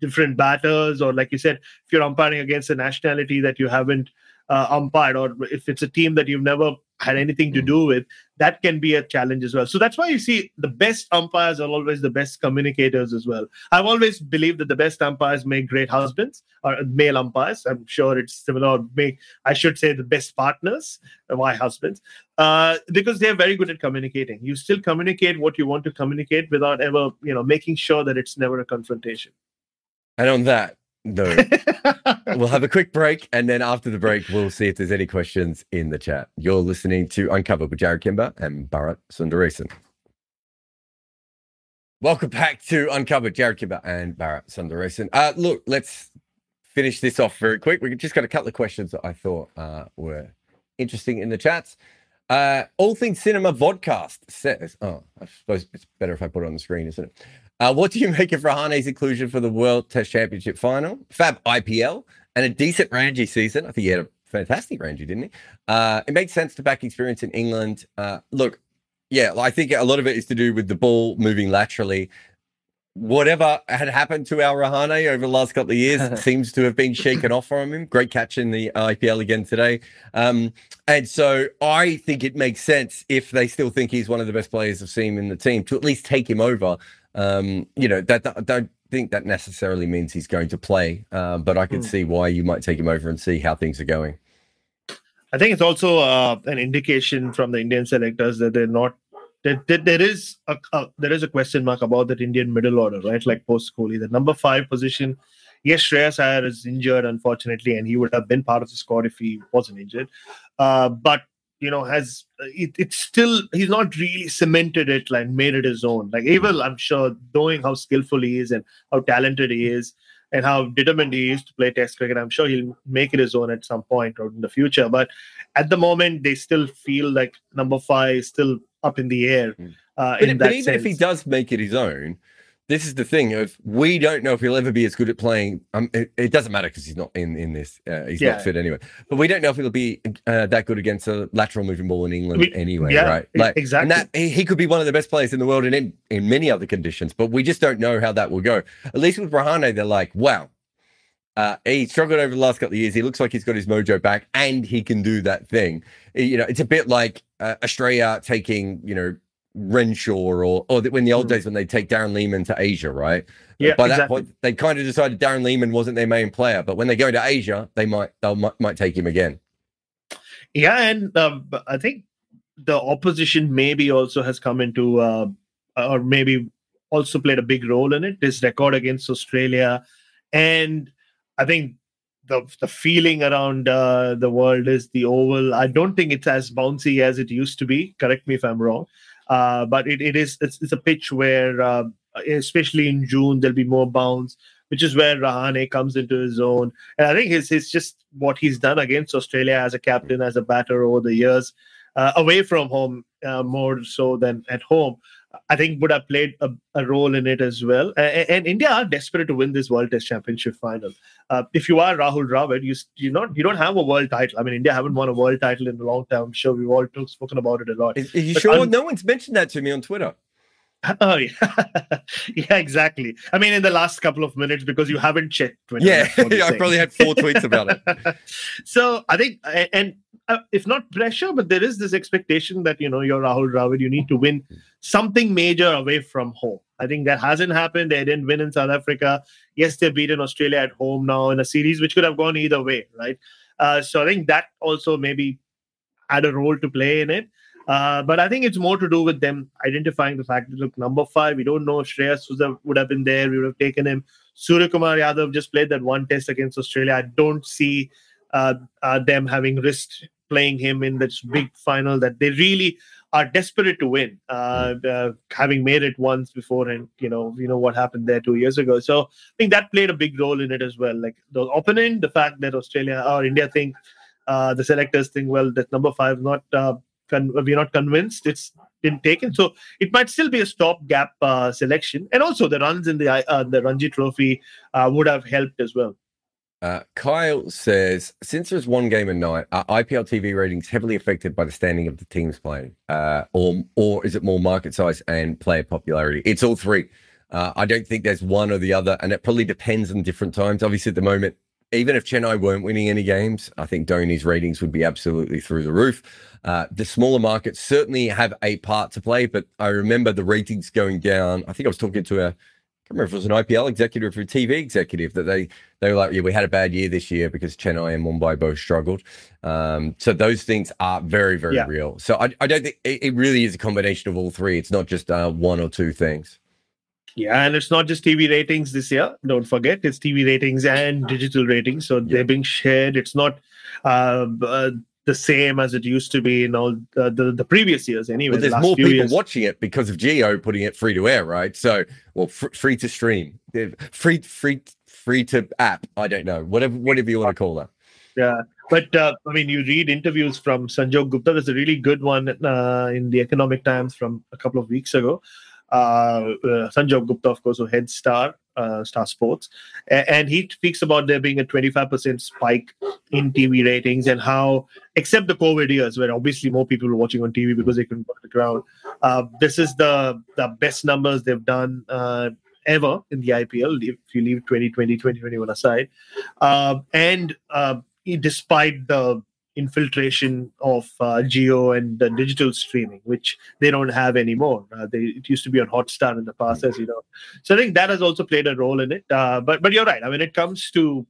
different batters, or like you said, if you're umpiring against a nationality that you haven't uh, umpired, or if it's a team that you've never had anything to hmm. do with, that can be a challenge as well. So that's why you see the best umpires are always the best communicators as well. I've always believed that the best umpires make great husbands or male umpires. I'm sure it's similar. Make I should say the best partners. Why husbands? Uh, because they're very good at communicating. You still communicate what you want to communicate without ever, you know, making sure that it's never a confrontation. And on that, no. we'll have a quick break, and then after the break, we'll see if there's any questions in the chat. You're listening to Uncovered with Jarrod Kimber and Bharat Sundaresan. Welcome back to Uncovered, Jarrod Kimber and Bharat Sundaresan. Uh, look, let's finish this off very quick. We just got a couple of questions that I thought uh, were interesting in the chats. Uh, All Things Cinema Vodcast says, oh, I suppose it's better if I put it on the screen, isn't it? Uh, what do you make of Rahane's inclusion for the World Test Championship final? Fab IPL and a decent Ranji season. I think he had a fantastic Ranji, didn't he? Uh, it makes sense to back experience in England. Uh, look, yeah, I think a lot of it is to do with the ball moving laterally. Whatever had happened to our Rahane over the last couple of years seems to have been shaken off from him. Great catch in the IPL again today. Um, and so I think it makes sense if they still think he's one of the best players I've seen in the team to at least take him over. Um, you know, that, that don't think that necessarily means he's going to play, uh, but I could Hmm. see why you might take him over and see how things are going. I think it's also uh, an indication from the Indian selectors that they're not. That, that there is a, a there is a question mark about that Indian middle order, right? Like post Kohli, the number five position. Yes, Shreyas Iyer is injured, unfortunately, and he would have been part of the squad if he wasn't injured. Uh, but you know, has it, it's still he's not really cemented it like made it his own. Like Abel, I'm sure, knowing how skillful he is and how talented he is, and how determined he is to play Test cricket, I'm sure he'll make it his own at some point or in the future. But at the moment, they still feel like number five is still up in the air. Mm. Uh, But, in but that even if he does make it his own, this is the thing of we don't know if he'll ever be as good at playing. Um, it, it doesn't matter because he's not in in this. Uh, he's Yeah. not fit anyway. But we don't know if he'll be uh, that good against a lateral moving ball in England We- anyway, yeah, right? Like exactly. And that he, he could be one of the best players in the world in, in many other conditions, but we just don't know how that will go. At least with Rahane, they're like, wow. Uh, he struggled over the last couple of years. He looks like he's got his mojo back, and he can do that thing. You know, it's a bit like uh, Australia taking, you know, Renshaw or or the, when the old Mm. days when they take Darren Lehmann to Asia, right? Yeah, By that exactly. point, they kind of decided Darren Lehmann wasn't their main player, but when they go to Asia, they might they might, might take him again. Yeah, and um, I think the opposition maybe also has come into, uh, or maybe also played a big role in it. This record against Australia, and I think the the feeling around uh, the world is the oval. I don't think it's as bouncy as it used to be. Correct me if I'm wrong, uh, but it, it is. It's, it's a pitch where, uh, especially in June, there'll be more bounce. Which is where Rahane comes into his own, and I think it's, it's just what he's done against Australia as a captain, as a batter over the years, uh, away from home uh, more so than at home. I think would have played a, a role in it as well. A- and India are desperate to win this World Test Championship final. Uh, if you are Rahul Dravid, you you not you don't have a world title. I mean, India haven't won a world title in a long time. I'm sure we've all talk, spoken about it a lot. Is, are you But sure? I'm- no one's mentioned that to me on Twitter. Oh yeah, yeah, exactly. I mean, in the last couple of minutes because you haven't checked. Yeah, I probably had four tweets about it. so I think, and uh, if not pressure, but there is this expectation that you know you're Rahul Dravid, you need to win something major away from home. I think that hasn't happened. They didn't win in South Africa. Yes, they beaten Australia at home now in a series which could have gone either way, right? Uh, so I think that also maybe had a role to play in it. Uh, but I think it's more to do with them identifying the fact that look, number five, we don't know if Shreyas would have been there. We would have taken him. Surya Kumar Yadav just played that one test against Australia. I don't see uh, uh, them having risked playing him in this big final that they really are desperate to win, uh, uh, having made it once before, and you know, you know what happened there two years ago. So I think that played a big role in it as well. Like the opponent, the fact that Australia or India think uh, the selectors think, well, that number five not uh, con- we're not convinced it's been taken. So it might still be a stopgap uh, selection, and also the runs in the uh, the Ranji Trophy uh, would have helped as well. Uh, Kyle says, since there's one game a night, are IPL TV ratings heavily affected by the standing of the teams playing, uh, or or is it more market size and player popularity? It's all three. Uh, I don't think there's one or the other, and it probably depends on different times. Obviously, at the moment, even if Chennai weren't winning any games, I think Dhoni's ratings would be absolutely through the roof. Uh, the smaller markets certainly have a part to play, but I remember the ratings going down. I think I was talking to a can't remember if it was an IPL executive or a TV executive that they they were like, yeah, we had a bad year this year because Chennai and Mumbai both struggled. Um, so those things are very, very Yeah. real. So I, I don't think it, it really is a combination of all three. It's not just uh, one or two things. Yeah, and it's not just TV ratings this year. Don't forget, it's TV ratings and digital ratings. So they're being shared. It's not uh, uh, the same as it used to be in all the, the, the previous years anyway. Well, the there's last more few people years. watching it because of Jio putting it free to air, right? So, well, fr- free to stream, free, free, free to app. I don't know, whatever, whatever you want to call that. Yeah, but uh, I mean, you read interviews from Sanjog Gupta. There's a really good one uh, in the Economic Times from a couple of weeks ago. Uh, uh, Gupta, of course, who heads Star uh, Star Sports, A- and he speaks about there being a 25% spike in TV ratings and how, except the COVID years, where obviously more people were watching on TV because they couldn't go to the ground, uh, this is the the best numbers they've done uh, ever in the IPL. If you leave 2020, 2021 aside, uh, and uh, despite the infiltration of uh, Jio and the digital streaming which they don't have anymore. Uh, they it used to be on hotstar in the past as you know. So i think that has also played a role in it. Uh, but but you're right. I mean it comes to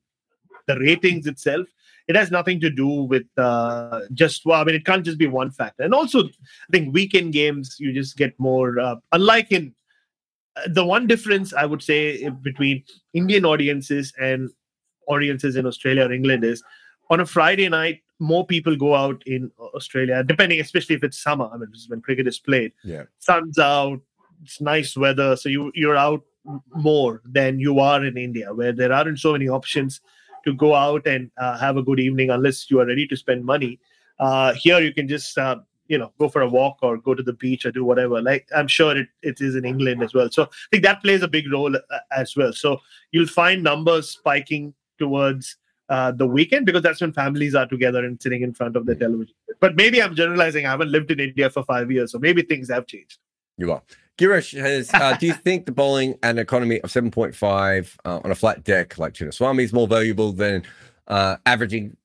the ratings itself. It has nothing to do with uh, just well i mean it can't just be one factor. And also i think weekend games you just get more uh, unlike in uh, the one difference i would say between indian audiences and audiences in australia or england is on a friday night more people go out in australia depending especially if it's summer i mean this is when cricket is played. Yeah. sun's out it's nice weather so you you're out more than you are in india where there aren't so many options to go out and uh, have a good evening unless you are ready to spend money. Uh, here you can just uh, you know go for a walk or go to the beach or do whatever. Like i'm sure it, it is in england as well. So i think that plays a big role uh, as well. So you'll find numbers spiking towards uh, the weekend because that's when families are together and sitting in front of the television but maybe i'm generalizing i haven't lived in india for five years so maybe things have changed You are. Girish has, uh, do you think the bowling and economy of 7.5 uh, on a flat deck like Chinnaswamy is more valuable than uh, averaging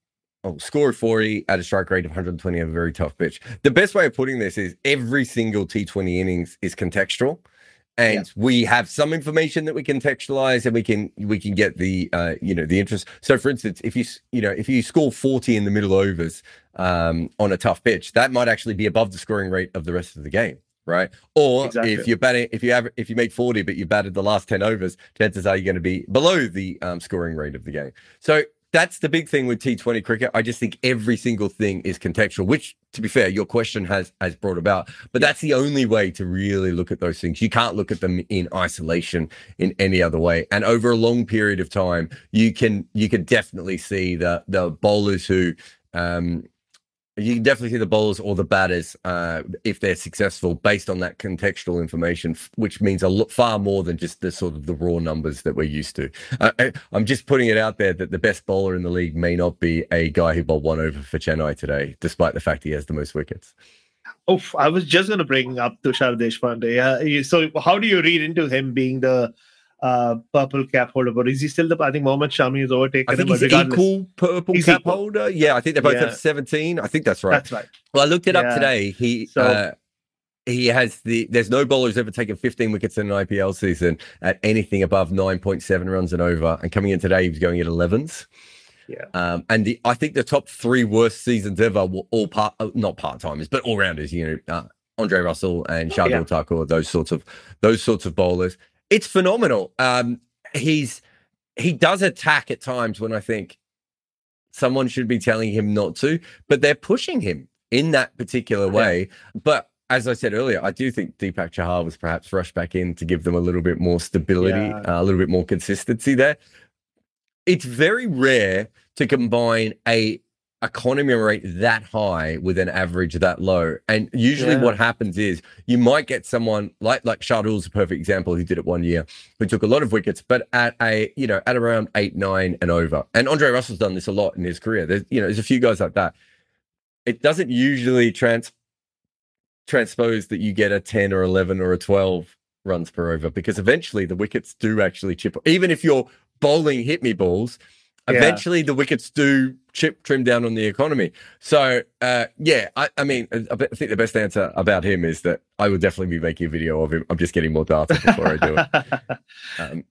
oh, score of 40 at a strike rate of 120 on a very tough pitch? The best way of putting this is every single T20 innings is contextual. And we have some information that we contextualize and we can we can get the uh, you know the interest. So for instance, if you you know if you score 40 in the middle overs um, on a tough pitch, that might actually be above the scoring rate of the rest of the game right? Or Exactly. if you're batting, if you have, if you make 40, but you batted the last 10 overs, chances are you're going to be below the um, scoring rate of the game. So that's the big thing with T20 cricket. I just think every single thing is contextual, which, to be fair, your question has has brought about. But that's the only way to really look at those things. You can't look at them in isolation in any other way. And over a long period of time, you can you can definitely see the the bowlers who um, you can definitely see the bowlers or the batters uh, if they're successful based on that contextual information, which means a lot far more than just the sort of the raw numbers that we're used to. Uh, I'm just putting it out there that the best bowler in the league may not be a guy who bowled one over for Chennai today, despite the fact he has the most wickets. Oh, I was just going to bring up Tushar Deshpande. Yeah, so how do you read into him being the uh, purple cap holder? But is he still the? I think Mohammad Shami has overtaken I think him. he's equal purple He's cap equal. holder. Yeah, I think they both Yeah. have 17. I think that's right. That's right. Well, I looked it up today. He So- uh, he has the. There's no bowler who's ever taken 15 wickets in an IPL season at anything above 9.7 runs and over. And coming in today, he was going at 11s. Yeah. Um, and the I think the top three worst seasons ever were all part, uh, not part timers, but all rounders. You know, uh, Andre Russell and Shardul Yeah. Thakur, those sorts of those sorts of bowlers. It's phenomenal. Um, he's he does attack at times when I think someone should be telling him not to, but they're pushing him in that particular way. But as I said earlier, I do think Deepak Chahar was perhaps rushed back in to give them a little bit more stability, Yeah. uh, a little bit more consistency there. It's very rare to combine a economy rate that high with an average that low. And usually Yeah. what happens is you might get someone like like Shardul's a perfect example who did it one year, who took a lot of wickets, but at a you know, at around eight, nine and over. And Andre Russell's done this a lot in his career. There's you know, there's a few guys like that. It doesn't usually trans transpose that you get a 10 or 11 or a 12 runs per over because eventually the wickets do actually chip even if you're bowling hit me balls Yeah. eventually the wickets do chip trim down on the economy so uh yeah i, I mean I, I think the best answer about him is that i will definitely be making a video of him i'm just getting more data before i do it um,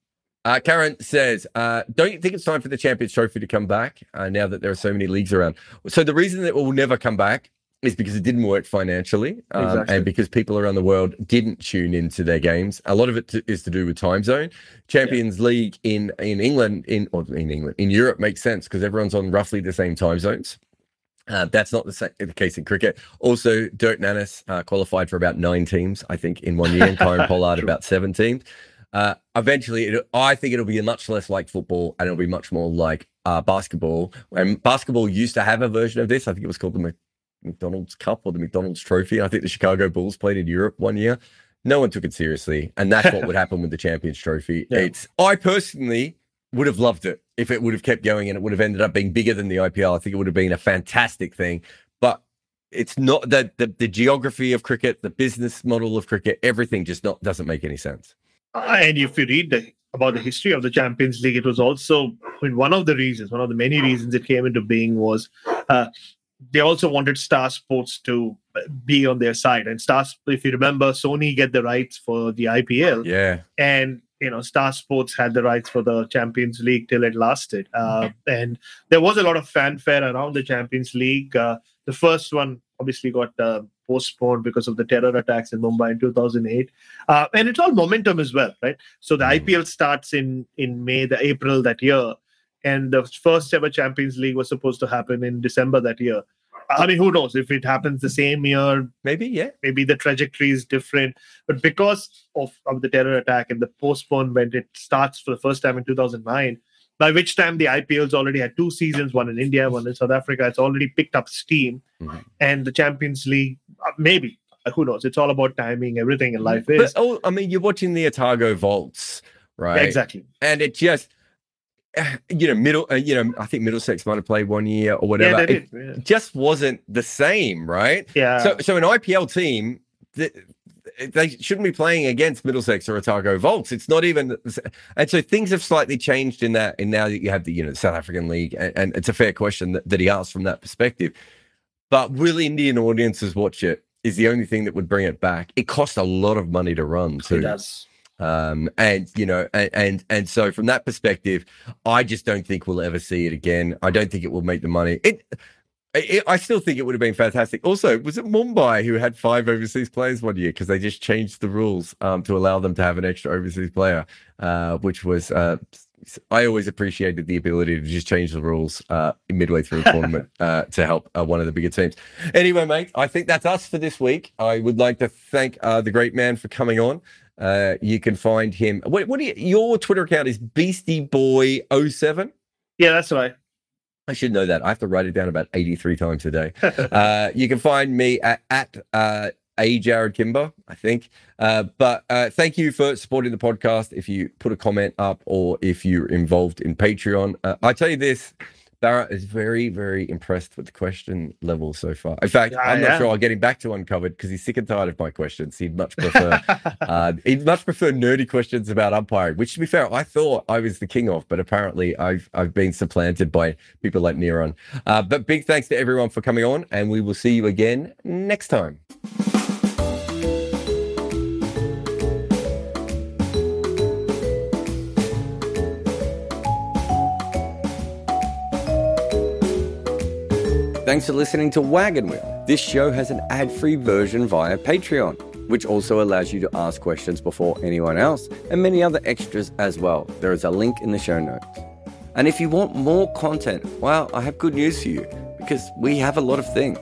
uh, Karen says, uh, "Don't you think it's time for the Champions Trophy to come back uh, now that there are so many leagues around?" So the reason that it will never come back is because it didn't work financially, um, Exactly. and because people around the world didn't tune into their games. A lot of it to, is to do with time zone. Champions League in in England, in or in England, in Europe makes sense because everyone's on roughly the same time zones. Uh, that's not the, sa- the case in cricket. Also, Dirk Nannes uh, qualified for about nine teams, I think, in one year, and Kieron Pollard about seven teams. Uh, eventually, it, I think it'll be much less like football, and it'll be much more like uh, basketball. And basketball used to have a version of this. I think it was called the McDonald's Cup or the McDonald's Trophy. I think the Chicago Bulls played in Europe one year. No one took it seriously, and that's what would happen with the Champions Trophy. Yeah. It's I personally would have loved it if it would have kept going and it would have ended up being bigger than the IPL. I think it would have been a fantastic thing, but it's not the the, the geography of cricket, the business model of cricket, everything just not doesn't make any sense. Uh, and if you read the, about the history of the Champions League, it was also I mean, one of the reasons, one of the many reasons it came into being was uh, they also wanted Star Sports to be on their side. And Star, if you remember, Sony get the rights for the IPL, Yeah, and you know Star Sports had the rights for the Champions League till it lasted. Uh, and there was a lot of fanfare around the Champions League. Uh, the first one obviously got uh, postponed because of the terror attacks in Mumbai in 2008, uh, and it's all momentum as well, right? So the Mm. IPL starts in in May, the April that year, and the first ever Champions League was supposed to happen in December that year. I mean, who knows if it happens the same year? maybe yeah. maybe the trajectory is different. But because of, of the terror attack and the postponement, it starts for the first time in 2009, by which time the IPL's already had two seasons, one in India, one in South Africa. It's already picked up steam. Mhm. And the Champions League, uh, maybe, uh, who knows? It's all about timing. Everything in life is. But oh, I mean, you're watching the Otago Volts, right? Yeah, exactly. And it just, you know, middle, uh, you know, I think Middlesex might have played one year or whatever. Yeah, they It did. just wasn't the same, right? Yeah. So, so an IPL team, th- they shouldn't be playing against Middlesex or Otago Volts. It's not even, and so things have slightly changed in that. And now that you have the you know South African League, and, and it's a fair question that, that he asked from that perspective. But will Indian audiences watch it? Is the only thing that would bring it back. It costs a lot of money to run too it does. Um and you know and, and and so from that perspective i just don't think we'll ever see it again i don't think it will make the money it, it i still think it would have been fantastic also was it mumbai who had five overseas players one year because they just changed the rules um to allow them to have an extra overseas player uh which was uh I always appreciated the ability to just change the rules uh, midway through a tournament uh, to help uh, one of the bigger teams. Anyway, mate, I think that's us for this week. I would like to thank uh, the great man for coming on. Uh, you can find him. What, what do you, your Twitter account is Beastie Boy 07? Yeah, that's right. I should know that. I have to write it down about 83 times a day. uh, you can find me at, at uh, a Jarrod Kimber, I think. Uh, but uh, thank you for supporting the podcast. If you put a comment up or if you're involved in Patreon, uh, I tell you this. Bharat is very, very impressed with the question level so far. In fact, I'm not am. sure I'll get him back to uncovered because he's sick and tired of my questions. He'd much prefer uh, he'd much prefer nerdy questions about umpiring, which to be fair, I thought I was the king of, but apparently I've I've been supplanted by people like Neron. Uh, but big thanks to everyone for coming on, and we will see you again next time. Thanks for listening to Wagon Wheel. This show has an ad free version via Patreon, which also allows you to ask questions before anyone else and many other extras as well. There is a link in the show notes. And if you want more content, well, I have good news for you because we have a lot of things.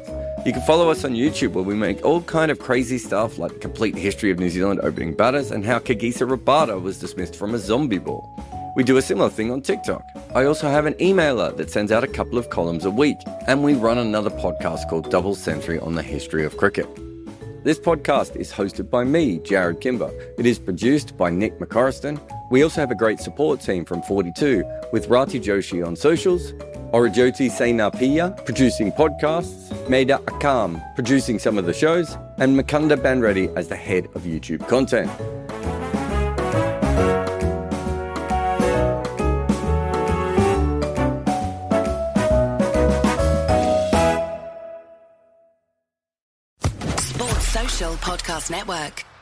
You can follow us on YouTube where we make all kind of crazy stuff like complete history of New Zealand opening batters and how Kagiso Rabada was dismissed from a zombie ball. We do a similar thing on TikTok. I also have an emailer that sends out a couple of columns a week, and we run another podcast called Double Century on the history of cricket. This podcast is hosted by me, Jarrod Kimber. It is produced by Nick McCorriston. We also have a great support team from 42 with Rati Joshi on socials, Aurojyoti Senapati producing podcasts, Maida Akam producing some of the shows, and Mukunda Bandreddi as the head of YouTube content. Podcast Network.